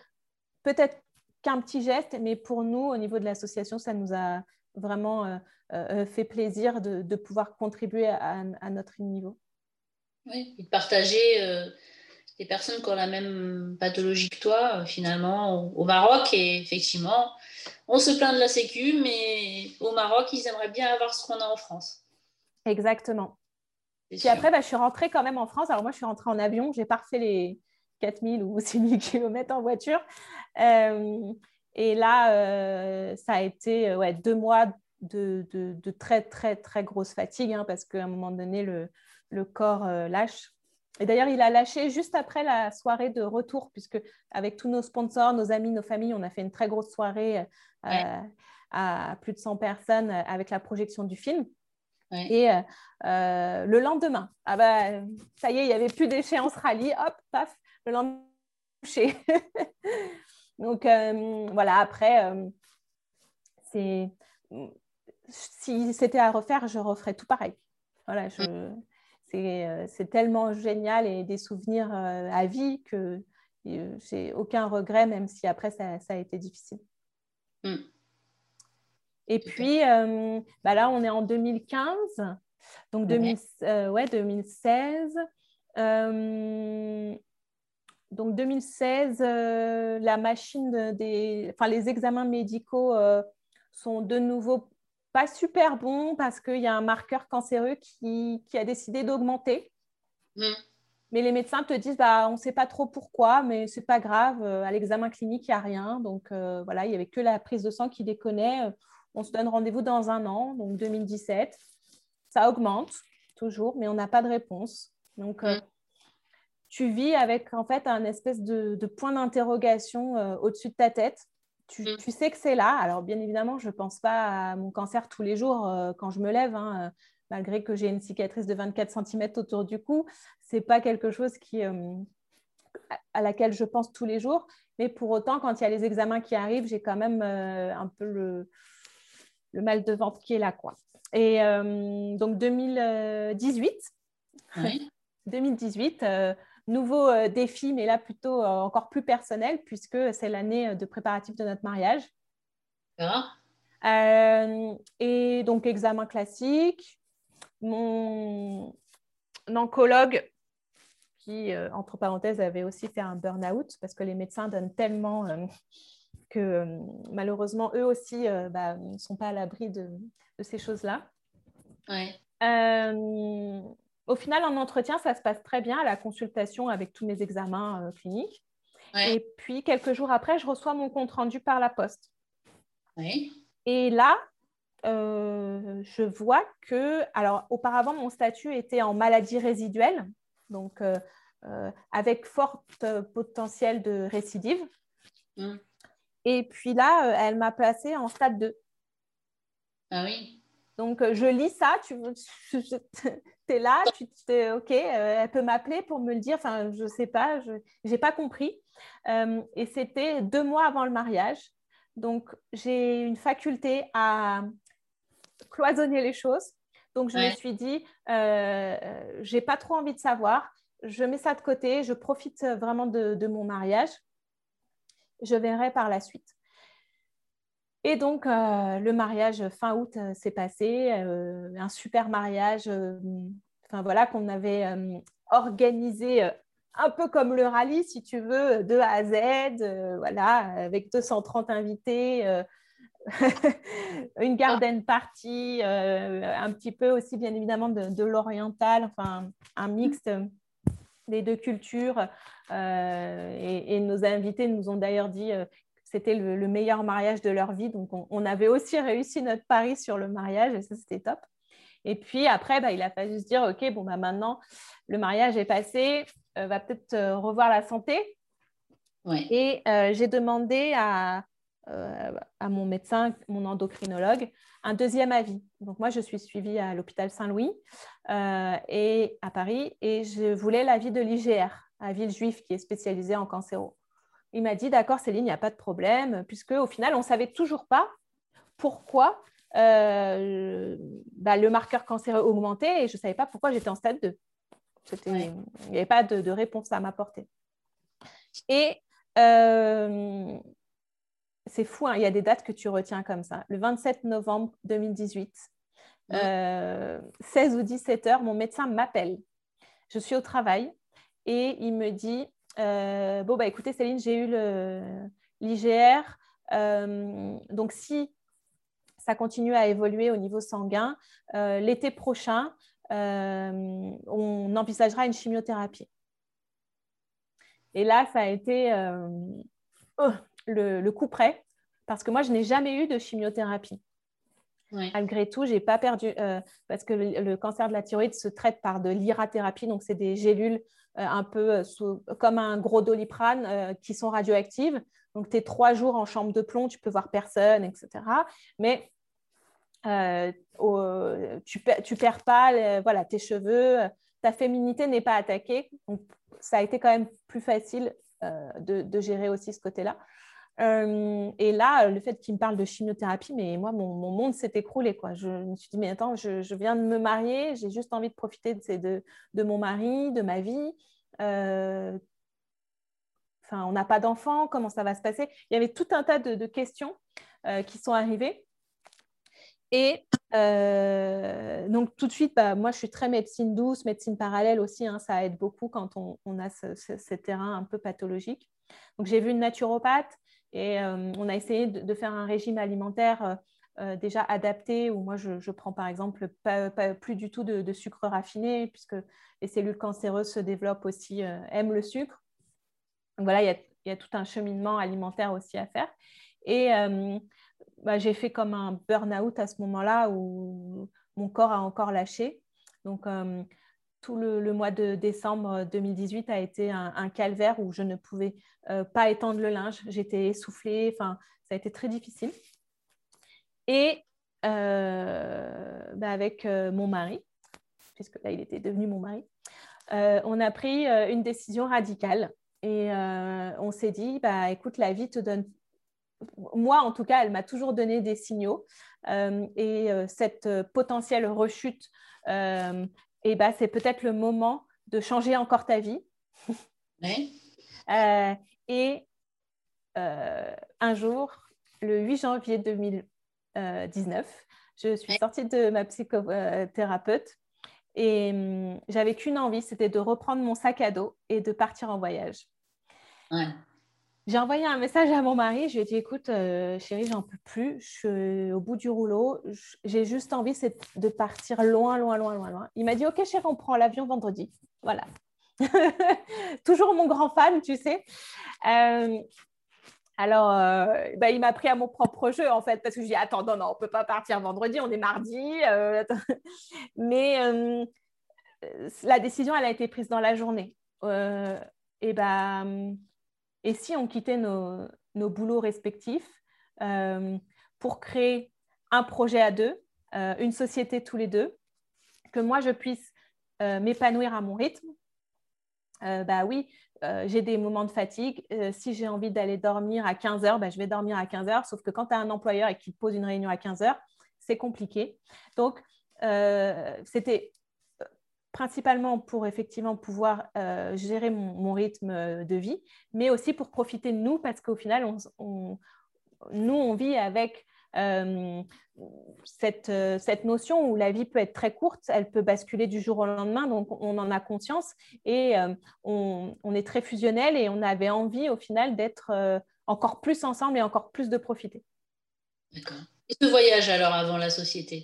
peut-être qu'un petit geste, mais pour nous, au niveau de l'association, ça nous a vraiment euh, euh, fait plaisir de, pouvoir contribuer à, notre niveau. Oui, et de partager euh, les personnes qui ont la même pathologie que toi, finalement, au, Maroc. Et effectivement, on se plaint de la Sécu, mais au Maroc, ils aimeraient bien avoir ce qu'on a en France. Exactement. Puis après, bah, je suis rentrée quand même en France. Alors moi, je suis rentrée en avion. J'ai parfait les, 4000 ou 6000 km en voiture. Euh, et là, euh, ça a été euh, ouais, deux mois de, de, très, très, très grosse fatigue hein, parce qu'à un moment donné, le, le corps lâche. Et d'ailleurs, il a lâché juste après la soirée de retour, puisque avec tous nos sponsors, nos amis, nos familles, on a fait une très grosse soirée à plus de 100 personnes avec la projection du film. Et le lendemain, ah bah, ça y est, il n'y avait plus d'échéance rallye, hop, paf, le lendemain Donc euh, voilà, après, euh, c'est si c'était à refaire, je referais tout pareil. Voilà, je, c'est, euh, tellement génial et des souvenirs à vie que j'ai aucun regret, même si après ça, a été difficile. Mm. Et puis bah là, on est en 2015, donc 2000, ouais, 2016 donc 2016, euh, la machine des, enfin les examens médicaux euh, sont de nouveau pas super bons parce qu'il y a un marqueur cancéreux qui, a décidé d'augmenter. Mm. Mais les médecins te disent, bah, on ne sait pas trop pourquoi, mais c'est pas grave. Euh, à l'examen clinique, il n'y a rien. Donc voilà, il n'y avait que la prise de sang qui déconnait. On se donne rendez-vous dans un an, donc 2017. Ça augmente toujours, mais on n'a pas de réponse. Donc mm tu vis avec en fait un espèce de, point d'interrogation euh, au-dessus de ta tête. Mm. Tu, sais que c'est là. Alors bien évidemment, je ne pense pas à mon cancer tous les jours euh, quand je me lève. Hein. malgré que j'ai une cicatrice de 24 cm autour du cou, c'est pas quelque chose qui, à laquelle je pense tous les jours. Mais pour autant, quand il y a les examens qui arrivent, j'ai quand même un peu le, le, mal de ventre qui est là. Quoi. Et donc 2018, 2018 nouveau euh, défi, mais là plutôt euh, encore plus personnel, puisque c'est l'année euh, de préparatif de notre mariage. et donc, examen classique. Mon oncologue, qui, entre parenthèses, avait aussi fait un burn-out, parce que les médecins donnent tellement que malheureusement, eux aussi bah, ne sont pas à l'abri de, ces choses-là. Ouais. Au final, en entretien, ça se passe très bien à la consultation avec tous mes examens euh, cliniques. Et puis, quelques jours après, je reçois mon compte rendu par la poste. Et là, euh, je vois que, alors auparavant, mon statut était en maladie résiduelle, donc euh, avec fort potentiel de récidive. Mm. Et puis là, elle m'a placée en stade 2. Ah oui. Donc, je lis ça, tu, es là, tu es OK, euh, elle peut m'appeler pour me le dire. Enfin, je ne sais pas, je n'ai pas compris. Euh, et c'était deux mois avant le mariage. Donc, j'ai une faculté à cloisonner les choses. Donc, je me suis dit, euh, j'ai pas trop envie de savoir. Je mets ça de côté. Je profite vraiment de, de mon mariage. Je verrai par la suite. Et donc, euh, le mariage fin août euh, s'est passé, euh, un super mariage, enfin voilà, qu'on avait organisé un peu comme le rallye, si tu veux, de A à Z, voilà, avec 230 invités, une garden party, un petit peu aussi, bien évidemment, de, l'oriental, enfin, un mixte des deux cultures. Et, et, nos invités nous ont d'ailleurs dit c'était le, meilleur mariage de leur vie. Donc, on, avait aussi réussi notre pari sur le mariage et ça, c'était top. Et puis après, bah, il a fallu se dire, OK, bon, bah, maintenant, le mariage est passé, euh, va peut-être euh, revoir la santé. Et euh, j'ai demandé à, à mon médecin, mon endocrinologue, un deuxième avis. Donc moi, je suis suivie à l'hôpital Saint-Louis et à Paris et je voulais l'avis de l'IGR, à Villejuif, qui est spécialisée en cancéro. Il m'a dit, d'accord, Céline, il n'y a pas de problème, puisque au final, on ne savait toujours pas pourquoi euh, bah, le marqueur cancéreux augmentait et je ne savais pas pourquoi j'étais en stade 2. Il n'y avait pas de, réponse à m'apporter. Et euh, c'est fou, hein, il y a des dates que tu retiens comme ça. Le 27 novembre 2018, 16 euh, ou 17 heures, mon médecin m'appelle. Je suis au travail et il me dit euh, bon, bah, écoutez, Céline, j'ai eu l'IGR. Euh, donc, si ça continue à évoluer au niveau sanguin, euh, l'été prochain, on envisagera une chimiothérapie. Et là, ça a été oh, le, coup près, parce que moi, je n'ai jamais eu de chimiothérapie. Malgré tout, j'ai pas perdu parce que le, cancer de la thyroïde se traite par de l'irathérapie, donc c'est des gélules un peu euh, comme un gros doliprane euh, qui sont radioactives. Donc, tu es trois jours en chambre de plomb, tu peux voir personne, etc. Mais tu, tu perds pas voilà, tes cheveux, ta féminité n'est pas attaquée. Donc, ça a été quand même plus facile de, gérer aussi ce côté-là. Et là, le fait qu'il me parle de chimiothérapie, mais moi, mon, monde s'est écroulé. Je me suis dit, mais attends, je, viens de me marier, j'ai juste envie de profiter de, mon mari, de ma vie. Euh, enfin, on n'a pas d'enfants, comment ça va se passer? Il y avait tout un tas de, questions euh, qui sont arrivées. Et euh, donc tout de suite, bah, moi je suis très médecine douce, médecine parallèle aussi, hein, ça aide beaucoup quand on, a ce, terrain un peu pathologique. Donc j'ai vu une naturopathe et on a essayé de, faire un régime alimentaire déjà adapté où moi je, prends par exemple pas, plus du tout de, sucre raffiné puisque les cellules cancéreuses se développent aussi, euh, aiment le sucre. Donc voilà, il y, a, tout un cheminement alimentaire aussi à faire. Et euh, bah, j'ai fait comme un burn-out à ce moment-là où mon corps a encore lâché. Donc, euh, tout le, mois de décembre 2018 a été un, calvaire où je ne pouvais pas étendre le linge. J'étais essoufflée. Enfin, ça a été très difficile. Et bah, avec mon mari, puisque là, il était devenu mon mari, on a pris une décision radicale. Et on s'est dit, bah, écoute, la vie te donne moi, en tout cas, elle m'a toujours donné des signaux. et cette potentielle rechute, et bah, c'est peut-être le moment de changer encore ta vie. et un jour, le 8 janvier 2019, je suis sortie de ma psychothérapeute et hum, j'avais qu'une envie, c'était de reprendre mon sac à dos et de partir en voyage. J'ai envoyé un message à mon mari, je lui ai dit écoute, euh, chérie, j'en peux plus, je suis au bout du rouleau, j'ai juste envie de partir loin, loin, loin, loin, loin. Il m'a dit ok, chérie, on prend l'avion vendredi. Voilà. Toujours mon grand fan, tu sais. Euh, alors, euh, bah, il m'a pris à mon propre jeu, en fait, parce que je dis, attends, non, non, on ne peut pas partir vendredi, on est mardi. Mais la décision, elle a été prise dans la journée. et, bah, et si on quittait nos, nos boulots respectifs pour créer un projet à deux, une société tous les deux, que moi, je puisse m'épanouir à mon rythme, bah oui, euh, j'ai des moments de fatigue. Euh, si j'ai envie d'aller dormir à 15 heures, ben, je vais dormir à 15 heures. Sauf que quand tu as un employeur et qu'il pose une réunion à 15 heures, c'est compliqué. Donc, euh, c'était principalement pour effectivement pouvoir gérer mon, rythme de vie, mais aussi pour profiter de nous parce qu'au final, nous, on vit avec euh, cette, euh, cette, notion où la vie peut être très courte, elle peut basculer du jour au lendemain, donc on en a conscience et euh, on, est très fusionnel et on avait envie au final d'être encore plus ensemble et encore plus de profiter. D'accord. Et ce voyage alors avant la société?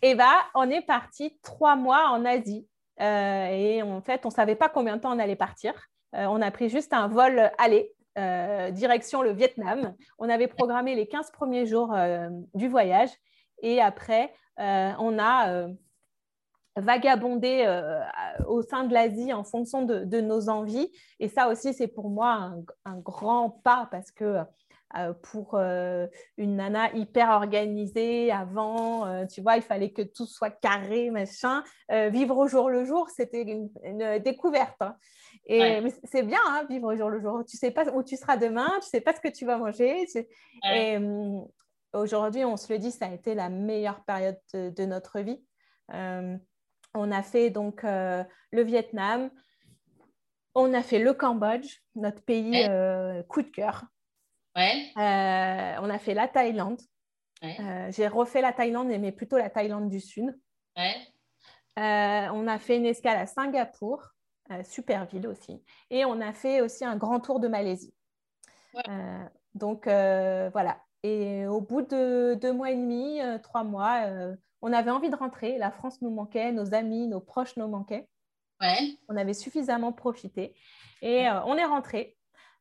Eh bien, on est parti trois mois en Asie et en fait, on ne savait pas combien de temps on allait partir. on a pris juste un vol aller euh, direction le Vietnam. On avait programmé les 15 premiers jours euh, du voyage et après, euh, on a vagabondé au sein de l'Asie en fonction de, nos envies. Et ça aussi, c'est pour moi un, grand pas parce que pour une nana hyper organisée avant, tu vois, il fallait que tout soit carré, machin. vivre au jour le jour, c'était une, découverte. Hein. Et c'est bien, hein, vivre au jour le jour. Tu sais pas où tu seras demain, tu sais pas ce que tu vas manger. Et hum, aujourd'hui, on se le dit, ça a été la meilleure période de, notre vie. Hum, on a fait donc euh, le Vietnam, on a fait le Cambodge, notre pays euh, coup de cœur. Ouais. Euh, on a fait la Thaïlande. J'ai refait la Thaïlande, mais plutôt la Thaïlande du Sud. Ouais. on a fait une escale à Singapour. Euh, super ville aussi. Et on a fait aussi un grand tour de Malaisie. Euh, donc euh, voilà. Et au bout de deux mois et demi, trois mois, on avait envie de rentrer. La France nous manquait, nos amis, nos proches nous manquaient. On avait suffisamment profité. Et on est rentré.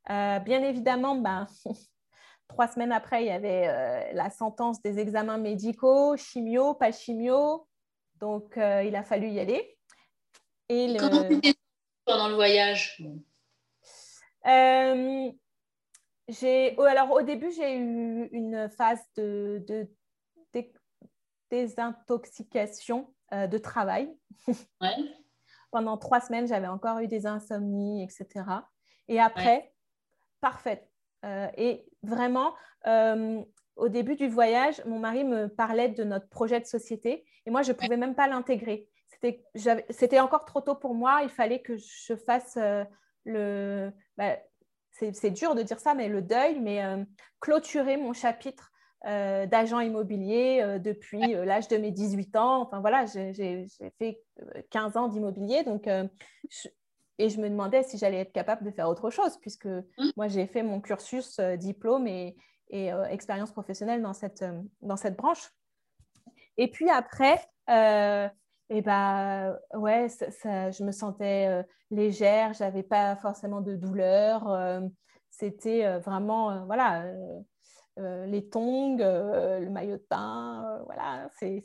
Bien évidemment, ben, trois semaines après, il y avait la sentence des examens médicaux, chimio, pas chimio. Donc, il a fallu y aller. Et pendant le voyage? Euh, j'ai, oh, alors, au début, j'ai eu une phase de, désintoxication euh, de travail. Pendant trois semaines, j'avais encore eu des insomnies, etc. Et après, parfaite. Euh, et vraiment, au début du voyage, mon mari me parlait de notre projet de société et moi, je ne pouvais même pas l'intégrer c'était encore trop tôt pour moi. Il fallait que je fasse euh, le. Bah, c'est dur de dire ça, mais le deuil, mais euh, clôturer mon chapitre euh, d'agent immobilier depuis l'âge de mes 18 ans. Enfin voilà, j'ai fait 15 ans d'immobilier. Donc, et je me demandais si j'allais être capable de faire autre chose, puisque mmh. moi, j'ai fait mon cursus diplôme et, et expérience professionnelle dans cette, dans cette branche. Et puis après, et bah ouais, ça, je me sentais euh, légère, j'avais pas forcément de douleur. Euh, c'était euh, vraiment, voilà, les tongs, le maillot de bain, voilà. c'est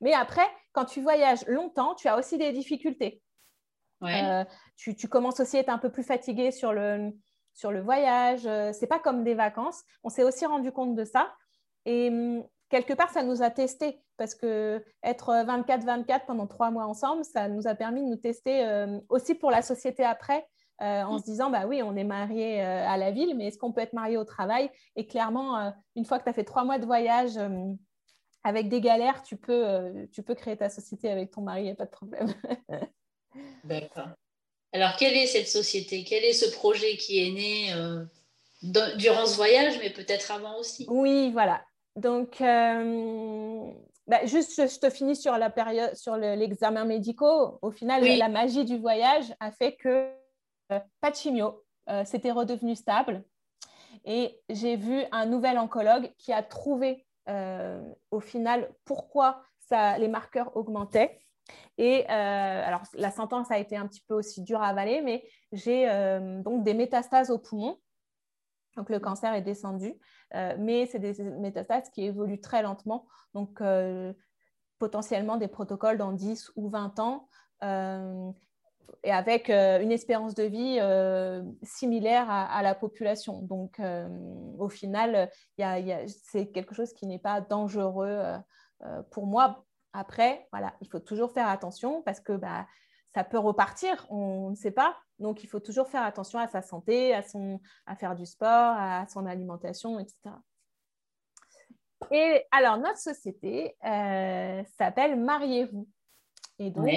Mais après, quand tu voyages longtemps, tu as aussi des difficultés. Tu, tu, commences aussi à être un peu plus fatigué sur le, sur le voyage. c'est pas comme des vacances. On s'est aussi rendu compte de ça. Et hum, quelque part, ça nous a testé parce que être 24-24 pendant trois mois ensemble, ça nous a permis de nous tester aussi pour la société après. en se disant, bah oui, on est marié à la ville, mais est-ce qu'on peut être marié au travail? Et clairement, une fois que tu as fait trois mois de voyage avec des galères, tu peux, tu peux créer ta société avec ton mari, il n'y a pas de problème. D'accord. Alors, quelle est cette société? Quel est ce projet qui est né euh, durant ce voyage, mais peut-être avant aussi? Oui, voilà. Donc, euh, bah, juste, je, te finis sur la période, sur l'examen médical. Au final, la magie du voyage a fait que euh, pas de chimio, c'était redevenu stable. Et j'ai vu un nouvel oncologue qui a trouvé au final pourquoi ça, les marqueurs augmentaient. Et euh, alors, la sentence a été un petit peu aussi dure à avaler, mais j'ai euh, donc des métastases au poumon. Donc, le cancer est descendu, euh, mais c'est des métastases qui évoluent très lentement. Donc, potentiellement des protocoles dans 10 ou 20 ans et avec une espérance de vie similaire à, la population. Donc, au final, c'est quelque chose qui n'est pas dangereux pour moi après, voilà, il faut toujours faire attention parce que bah, ça peut repartir, on ne sait pas. Donc, il faut toujours faire attention à sa santé, à, son, à faire du sport, à son alimentation, etc. Et alors, notre société euh, s'appelle Mariez-vous. Et donc,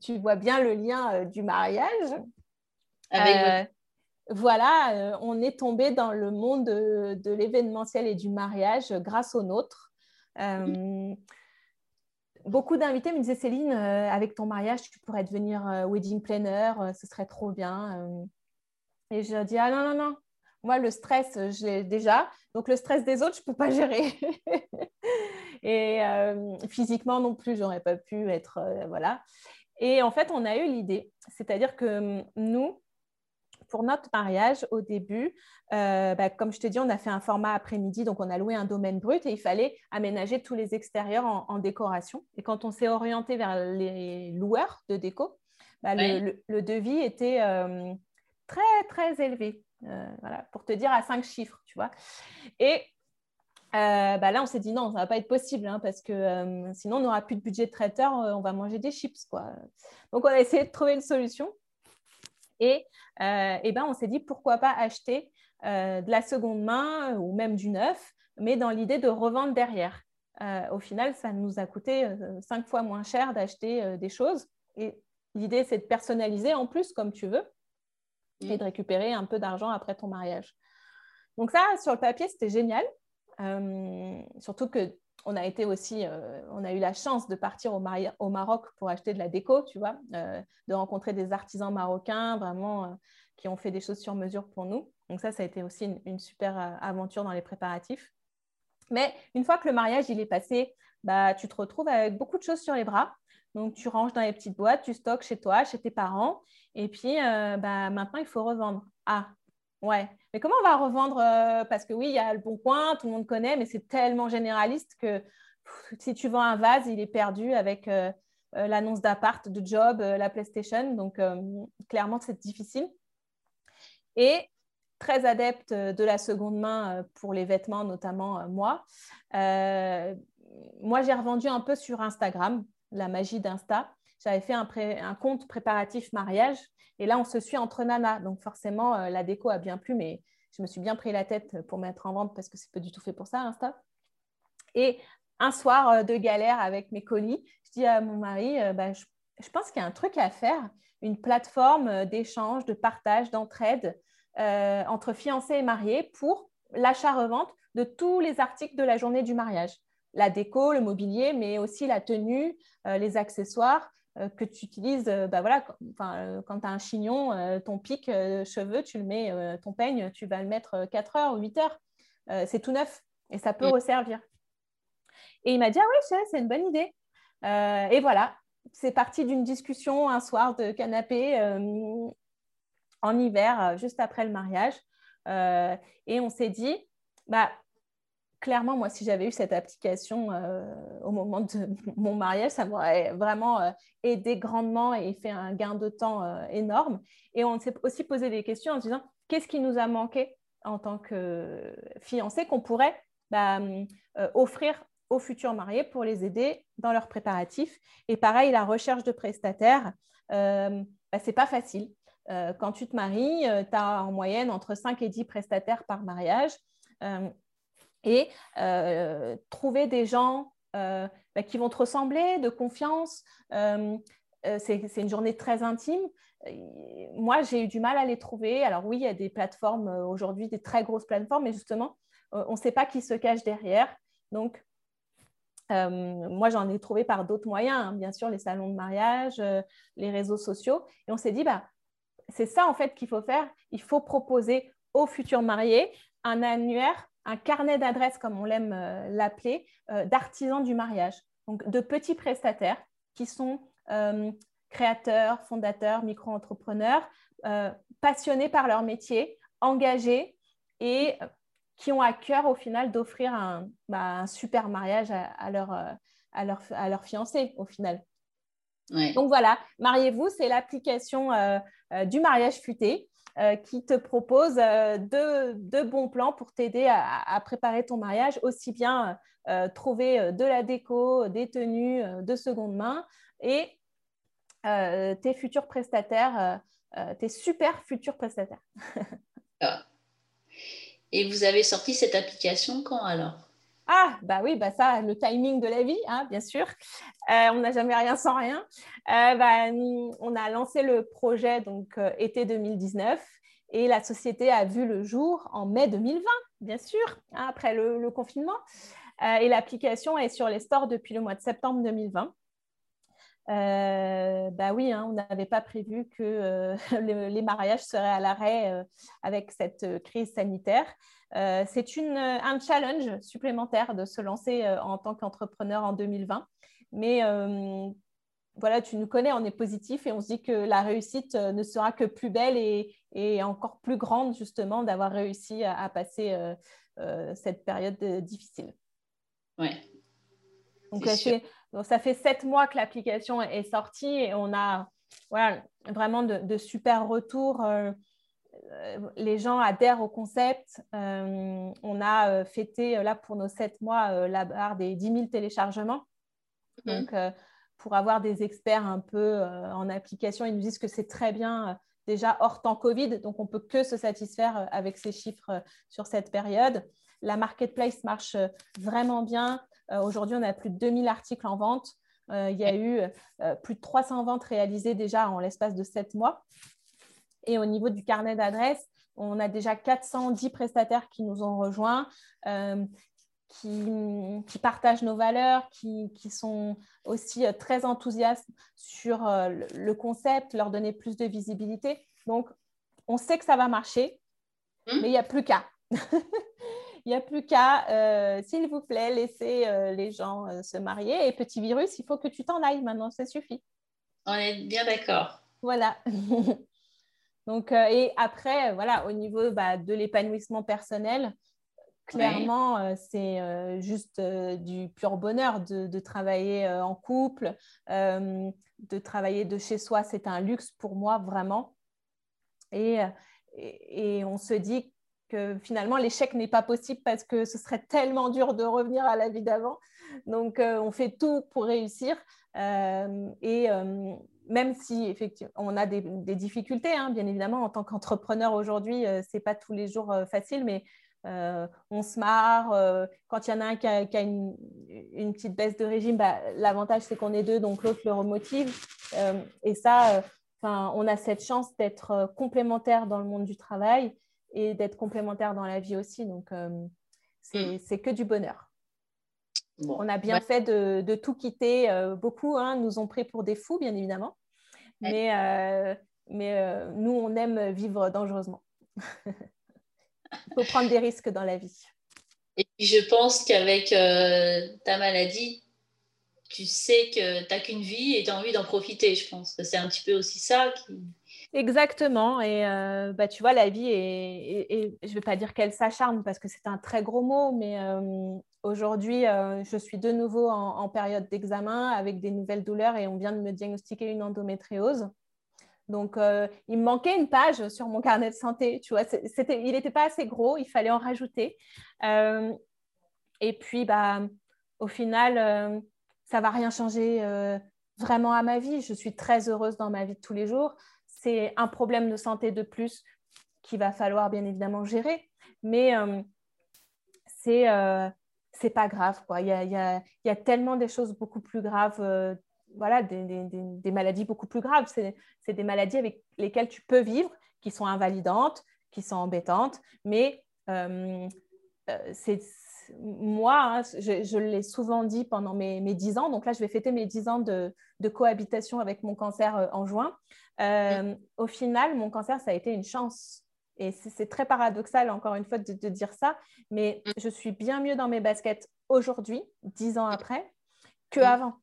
tu vois bien le lien euh, du mariage. Euh, voilà, on est tombé dans le monde de, l'événementiel et du mariage grâce au nôtre beaucoup d'invités me disaient Céline, euh, avec ton mariage, tu pourrais devenir euh, wedding planner, euh, ce serait trop bien. Et je dis ah non non non, moi le stress je l'ai déjà, donc le stress des autres je peux pas gérer. et physiquement non plus, j'aurais pas pu être voilà. Et en fait, on a eu l'idée, c'est-à-dire que nous, pour notre mariage, au début, euh, bah, comme je te dis, on a fait un format après-midi, donc on a loué un domaine brut et il fallait aménager tous les extérieurs en, décoration. Et quand on s'est orienté vers les loueurs de déco, bah, le, devis était euh, très, très élevé. Euh, voilà, pour te dire à cinq chiffres, tu vois. Et bah là, on s'est dit non, ça ne va pas être possible hein, parce que sinon, on n'aura plus de budget de traiteur, on va manger des chips. Quoi. Donc, on a essayé de trouver une solution. Et, euh, ben, on s'est dit pourquoi pas acheter euh, de la seconde main ou même du neuf, mais dans l'idée de revendre derrière. Euh, au final, ça nous a coûté cinq fois moins cher d'acheter des choses. Et l'idée, c'est de personnaliser en plus comme tu veux et de récupérer un peu d'argent après ton mariage. Donc ça, sur le papier, c'était génial. surtout que on a été aussi, euh, on a eu la chance de partir au, Maroc pour acheter de la déco, tu vois, euh, de rencontrer des artisans marocains vraiment euh, qui ont fait des choses sur mesure pour nous. Donc ça, ça a été aussi une, super aventure dans les préparatifs. Mais une fois que le mariage il est passé, bah, tu te retrouves avec beaucoup de choses sur les bras. Donc tu ranges dans les petites boîtes, tu stockes chez toi, chez tes parents, et puis bah, maintenant il faut revendre. Ah, Ouais, mais comment on va revendre euh, Parce que oui, il y a le bon coin, tout le monde connaît, mais c'est tellement généraliste que si tu vends un vase, il est perdu avec euh, euh, l'annonce d'appart, de job, la PlayStation. Donc, clairement, c'est difficile. Et très adepte de la seconde main pour les vêtements, notamment moi. moi, j'ai revendu un peu sur Instagram, la magie d'Insta. J'avais fait un compte préparatif mariage et là, on se suit entre nanas. Donc forcément, euh, la déco a bien plu, mais je me suis bien pris la tête pour mettre en vente parce que c'est pas du tout fait pour ça, Insta. Et un soir euh, de galère avec mes colis, je dis à mon mari, euh, bah, je, pense qu'il y a un truc à faire, une plateforme d'échange, de partage, d'entraide entre fiancés et mariés pour l'achat-revente de tous les articles de la journée du mariage. La déco, le mobilier, mais aussi la tenue, les accessoires. Euh, que tu utilises, euh, bah voilà, euh, quand tu as un chignon, ton pic cheveux, tu le mets, ton peigne, tu vas le mettre 4 heures ou 8 heures. c'est tout neuf et ça peut resservir. Et il m'a dit, ah oui, c'est une bonne idée. et voilà, c'est parti d'une discussion un soir de canapé en hiver, juste après le mariage. et on s'est dit, bah, clairement, moi, si j'avais eu cette application euh, au moment de mon mariage, ça m'aurait vraiment euh, aidé grandement et fait un gain de temps euh, énorme. Et on s'est aussi posé des questions en se disant qu'est-ce qui nous a manqué en tant que fiancés qu'on pourrait bah, offrir aux futurs mariés pour les aider dans leurs préparatifs? Et pareil, la recherche de prestataires, bah, ce n'est pas facile. Quand tu te maries, tu as en moyenne entre 5 et 10 prestataires par mariage. Et trouver des gens bah, qui vont te ressembler, de confiance, c'est une journée très intime moi, j'ai eu du mal à les trouver. Alors oui, il y a des plateformes euh, aujourd'hui, des très grosses plateformes, mais justement, euh, on ne sait pas qui se cache derrière. Donc, euh, moi, j'en ai trouvé par d'autres moyens, hein. bien sûr, les salons de mariage, les réseaux sociaux. Et on s'est dit, bah, c'est ça en fait qu'il faut faire. Il faut proposer aux futurs mariés un annuaire, un carnet d'adresses, comme on l'aime l'appeler, d'artisans du mariage. Donc, de petits prestataires qui sont créateurs, fondateurs, micro-entrepreneurs, euh, passionnés par leur métier, engagés et euh, qui ont à cœur au final d'offrir un, bah, super mariage à, leur, euh, à, leur, à leur fiancé au final. Donc voilà, Mariez-vous, c'est l'application du mariage futé qui te propose deux, bons plans pour t'aider à, préparer ton mariage, aussi bien trouver de la déco, des tenues de seconde main et euh, tes futurs prestataires, euh, euh, tes super futurs prestataires. Ah. Et vous avez sorti cette application quand alors? Ah, bah oui, bah ça, le timing de la vie, hein, bien sûr. on n'a jamais rien sans rien. Bah, on a lancé le projet donc été 2019 et la société a vu le jour en mai 2020, bien sûr, hein, après le confinement. et l'application est sur les stores depuis le mois de septembre 2020. Euh, bah oui, hein, on n'avait pas prévu que euh, les, mariages seraient à l'arrêt euh, avec cette crise sanitaire. c'est un challenge supplémentaire de se lancer en tant qu'entrepreneur en 2020. Mais voilà, tu nous connais, on est positif et on se dit que la réussite ne sera que plus belle et, encore plus grande justement d'avoir réussi à, passer cette période difficile. Ouais. Donc, c'est donc, ça fait sept mois que l'application est sortie et on a vraiment de, super retours. Euh, euh, les gens adhèrent au concept. Euh, on a fêté là pour nos sept mois la barre des 10 000 téléchargements. Mhm. Donc, pour avoir des experts un peu en application, ils nous disent que c'est très bien déjà hors temps Covid, donc on peut que se satisfaire avec ces chiffres sur cette période. La marketplace marche vraiment bien. Euh, aujourd'hui, on a plus de 2000 articles en vente. Euh, il y a eu euh, plus de 300 ventes réalisées déjà en l'espace de 7 mois. Et au niveau du carnet d'adresses, on a déjà 410 prestataires qui nous ont rejoints, qui, partagent nos valeurs, qui, sont aussi très enthousiastes sur le concept, leur donner plus de visibilité. Donc, on sait que ça va marcher, mmh. mais il n'y a plus qu'à. Il n'y a plus qu'à, euh, s'il vous plaît, laisser euh, les gens euh, se marier. Et petit virus, il faut que tu t'en ailles maintenant, ça suffit. On est bien d'accord. Voilà. Donc, et après, voilà, au niveau bah, de l'épanouissement personnel, clairement, c'est juste du pur bonheur de, travailler en couple, de travailler de chez soi. C'est un luxe pour moi, vraiment. Et, et, et on se dit que finalement l'échec n'est pas possible parce que ce serait tellement dur de revenir à la vie d'avant. Donc euh, on fait tout pour réussir. Euh, et euh, même si effectivement on a des, difficultés, hein, bien évidemment, en tant qu'entrepreneur aujourd'hui, ce n'est pas tous les jours facile, mais on se marre. quand il y en a un qui a, une, petite baisse de régime, bah, l'avantage c'est qu'on est deux, donc l'autre le remotive. et ça, on a cette chance d'être complémentaire dans le monde du travail et d'être complémentaire dans la vie aussi. Donc, euh, mm. c'est que du bonheur. on a bien fait de, de, tout quitter. Euh, beaucoup hein, nous ont pris pour des fous, bien évidemment. Mais, euh, mais nous, on aime vivre dangereusement. Il faut prendre des risques dans la vie. Et puis, je pense qu'avec ta maladie, tu sais que tu n'as qu'une vie et tu as envie d'en profiter. Je pense que c'est un petit peu aussi ça qui Exactement. Et euh, bah, tu vois, la vie est, je ne vais pas dire qu'elle s'acharne parce que c'est un très gros mot, mais euh, aujourd'hui, euh, je suis de nouveau en, période d'examen avec des nouvelles douleurs et on vient de me diagnostiquer une endométriose. Donc, il me manquait une page sur mon carnet de santé. Tu vois, il n'était pas assez gros, il fallait en rajouter. et puis, bah, au final, ça va rien changer vraiment à ma vie. Je suis très heureuse dans ma vie de tous les jours. C'est un problème de santé de plus qu'il va falloir bien évidemment gérer, mais c'est c'est pas grave. Il, y a, tellement des choses beaucoup plus graves, euh, voilà, des, maladies beaucoup plus graves. C'est des maladies avec lesquelles tu peux vivre, qui sont invalidantes, qui sont embêtantes, mais euh, euh, c'est moi, hein, je, l'ai souvent dit pendant mes, mes 10 ans, donc là je vais fêter mes 10 ans de cohabitation avec mon cancer en juin. Au final, mon cancer, ça a été une chance et c'est très paradoxal, encore une fois, de, dire ça, mais mm. je suis bien mieux dans mes baskets aujourd'hui, dix ans après, que mm. avant.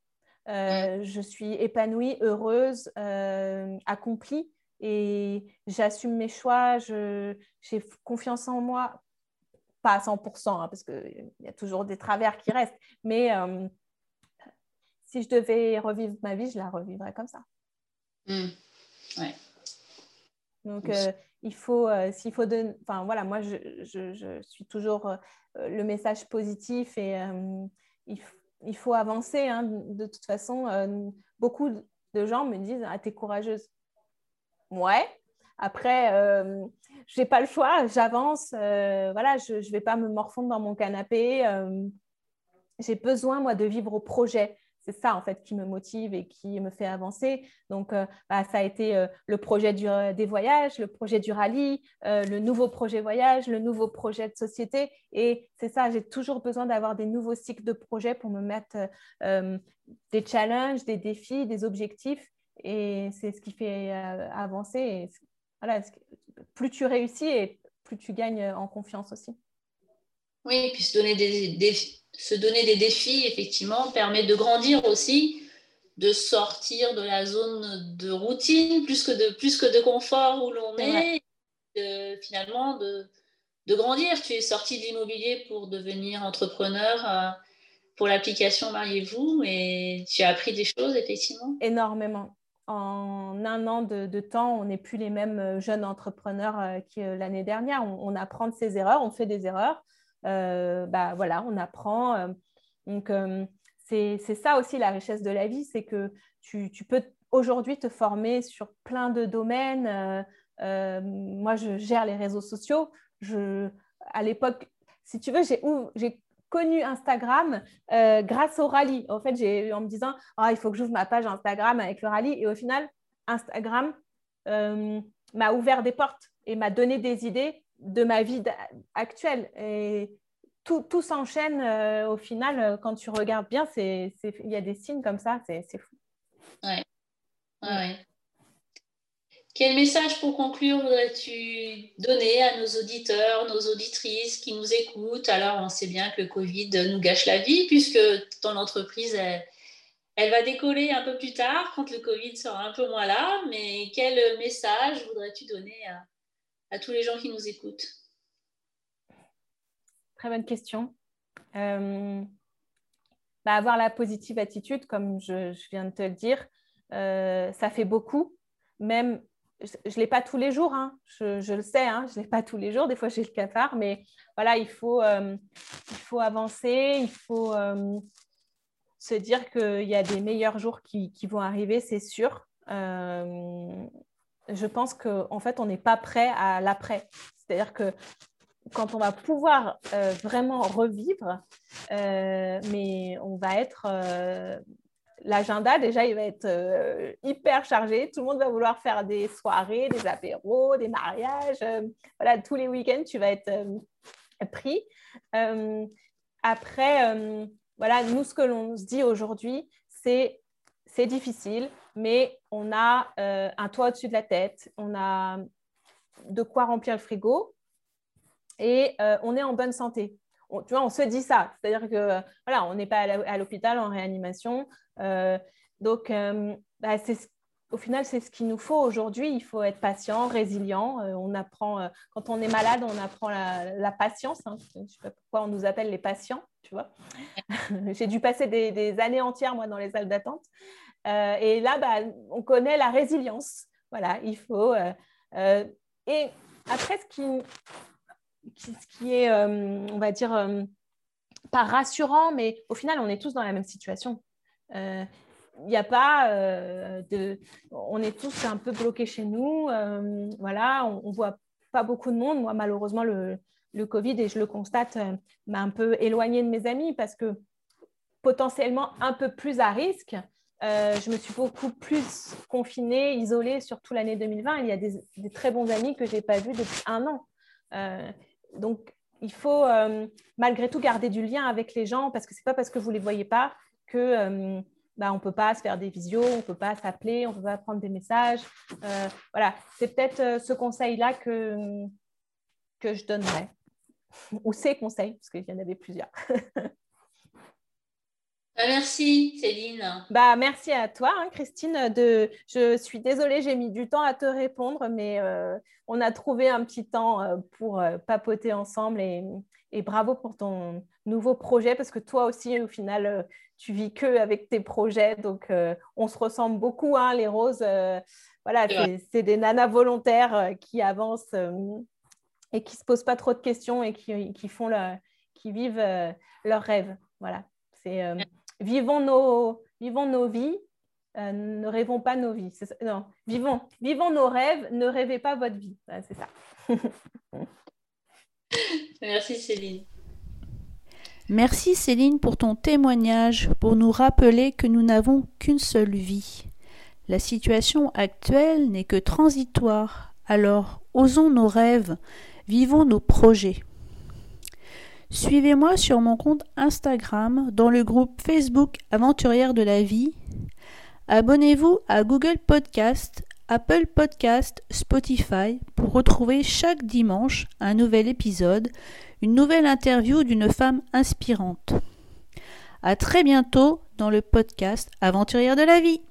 Euh, mm. je suis épanouie, heureuse, euh, accomplie et j'assume mes choix, j'ai confiance en moi, pas à 100%, hein, parce qu'il y a toujours des travers qui restent, mais euh, si je devais revivre ma vie, je la revivrais comme ça. Ouais. Donc, il faut, euh, s'il faut de, enfin voilà, moi je, je, suis toujours euh, le message positif et euh, il, il, faut avancer. Hein. De toute façon, beaucoup de gens me disent Ah, t'es courageuse. Ouais. Après, je n'ai pas le choix, j'avance. voilà, je ne vais pas me morfondre dans mon canapé. J'ai besoin, moi, de vivre au projet c'est ça en fait qui me motive et qui me fait avancer. Donc, euh, bah, ça a été euh, le projet des voyages, le projet du rallye, euh, le nouveau projet voyage, le nouveau projet de société. Et c'est ça, j'ai toujours besoin d'avoir des nouveaux cycles de projets pour me mettre des challenges, des défis, des objectifs. Et c'est ce qui fait avancer. Plus tu réussis et plus tu gagnes en confiance aussi. Oui, puis se donner des, défis se donner des défis, effectivement, permet de grandir aussi, de sortir de la zone de routine, plus que de, plus que de confort où l'on est, finalement de, de, grandir. Tu es sorti de l'immobilier pour devenir entrepreneur euh, pour l'application Mariez-vous et tu as appris des choses, effectivement. Énormément. En un an de, temps, on n'est plus les mêmes euh, jeunes entrepreneurs euh, que l'année dernière. On, on apprend de ses erreurs, on fait des erreurs. Euh, bah, voilà, on apprend. Euh, donc, euh, c'est ça aussi la richesse de la vie, c'est que tu, peux aujourd'hui te former sur plein de domaines. moi, je gère les réseaux sociaux. Je, à l'époque, si tu veux, j'ai connu Instagram grâce au rallye. En fait, j'ai en me disant, oh, il faut que j'ouvre ma page Instagram avec le rallye. Et au final, Instagram m'a ouvert des portes et m'a donné des idées de ma vie actuelle. Et tout, tout s'enchaîne euh, au final, euh, quand tu regardes bien, il y a des signes comme ça, c'est fou. Ouais. ouais. Quel message pour conclure voudrais-tu donner à nos auditeurs, nos auditrices qui nous écoutent? Alors, on sait bien que le Covid nous gâche la vie puisque ton entreprise, elle, va décoller un peu plus tard quand le Covid sera un peu moins là. Mais quel message voudrais-tu donner à tous les gens qui nous écoutent Très bonne question. Euh, bah, avoir la positive attitude, comme je, viens de te le dire, euh, ça fait beaucoup. Même, je ne l'ai pas tous les jours, hein. je, le sais, hein, je ne l'ai pas tous les jours. Des fois, j'ai le cafard, mais voilà, il faut, euh, il faut avancer, il faut se dire qu'il y a des meilleurs jours qui, qui vont arriver, c'est sûr je pense qu'en en fait, on n'est pas prêt à l'après. C'est-à-dire que quand on va pouvoir euh, vraiment revivre, euh, mais on va être... Euh, l'agenda, déjà, il va être hyper chargé. Tout le monde va vouloir faire des soirées, des apéros, des mariages. voilà, tous les week-ends, tu vas être pris. après, voilà, nous, ce que l'on se dit aujourd'hui, c'est c'est difficile, mais on a euh, un toit au-dessus de la tête, on a de quoi remplir le frigo et euh, on est en bonne santé. tu vois, on se dit ça, c'est-à-dire que voilà, on n'est pas à l'hôpital en réanimation. Euh, donc, bah, au final, c'est ce qu'il nous faut aujourd'hui. Il faut être patient, résilient. on apprend, quand on est malade, on apprend la, patience. Hein. Je ne sais pas pourquoi on nous appelle les patients, tu vois. J'ai dû passer des, des, années entières, moi, dans les salles d'attente. Euh, et là, bah, on connaît la résilience. Voilà, il faut. Euh, euh, et après, ce qui, est, on va dire, pas rassurant, mais au final, on est tous dans la même situation. Il n'y a pas de. On est tous un peu bloqués chez nous. voilà, on, ne voit pas beaucoup de monde. Moi, malheureusement, le, le Covid, et je le constate, m'a un peu éloigné de mes amis parce que potentiellement un peu plus à risque. Euh, je me suis beaucoup plus confinée, isolée, surtout l'année 2020. Il y a des, très bons amis que je n'ai pas vus depuis un an. Euh, donc, il faut euh, malgré tout garder du lien avec les gens parce que ce n'est pas parce que vous ne les voyez pas que bah, ne peut pas se faire des visios, on ne peut pas s'appeler, on ne peut pas prendre des messages. voilà, c'est peut-être ce conseil-là que, que je donnerais. Ou ces conseils, parce qu'il y en avait plusieurs. Bah, merci Céline. Bah, merci à toi hein, Christine. De... Je suis désolée, j'ai mis du temps à te répondre, mais euh, on a trouvé un petit temps euh, pour euh, papoter ensemble et, bravo pour ton nouveau projet parce que toi aussi, au final, tu vis que avec tes projets. Donc, on se ressemble beaucoup, hein, les roses. voilà, c'est des nanas volontaires qui avancent et qui ne se posent pas trop de questions et qui, font qui vivent leurs rêves. Voilà. C'est vivons nos, vivons nos vies, euh, ne rêvons pas nos vies. Non, vivons, vivons nos rêves, ne rêvez pas votre vie. c'est ça. Merci Céline. Merci Céline pour ton témoignage, pour nous rappeler que nous n'avons qu'une seule vie. La situation actuelle n'est que transitoire, alors osons nos rêves, vivons nos projets. Suivez-moi sur mon compte Instagram dans le groupe Facebook Aventurière de la vie. Abonnez-vous à Google Podcast, Apple Podcast, Spotify pour retrouver chaque dimanche un nouvel épisode, une nouvelle interview d'une femme inspirante. À très bientôt dans le podcast Aventurière de la vie.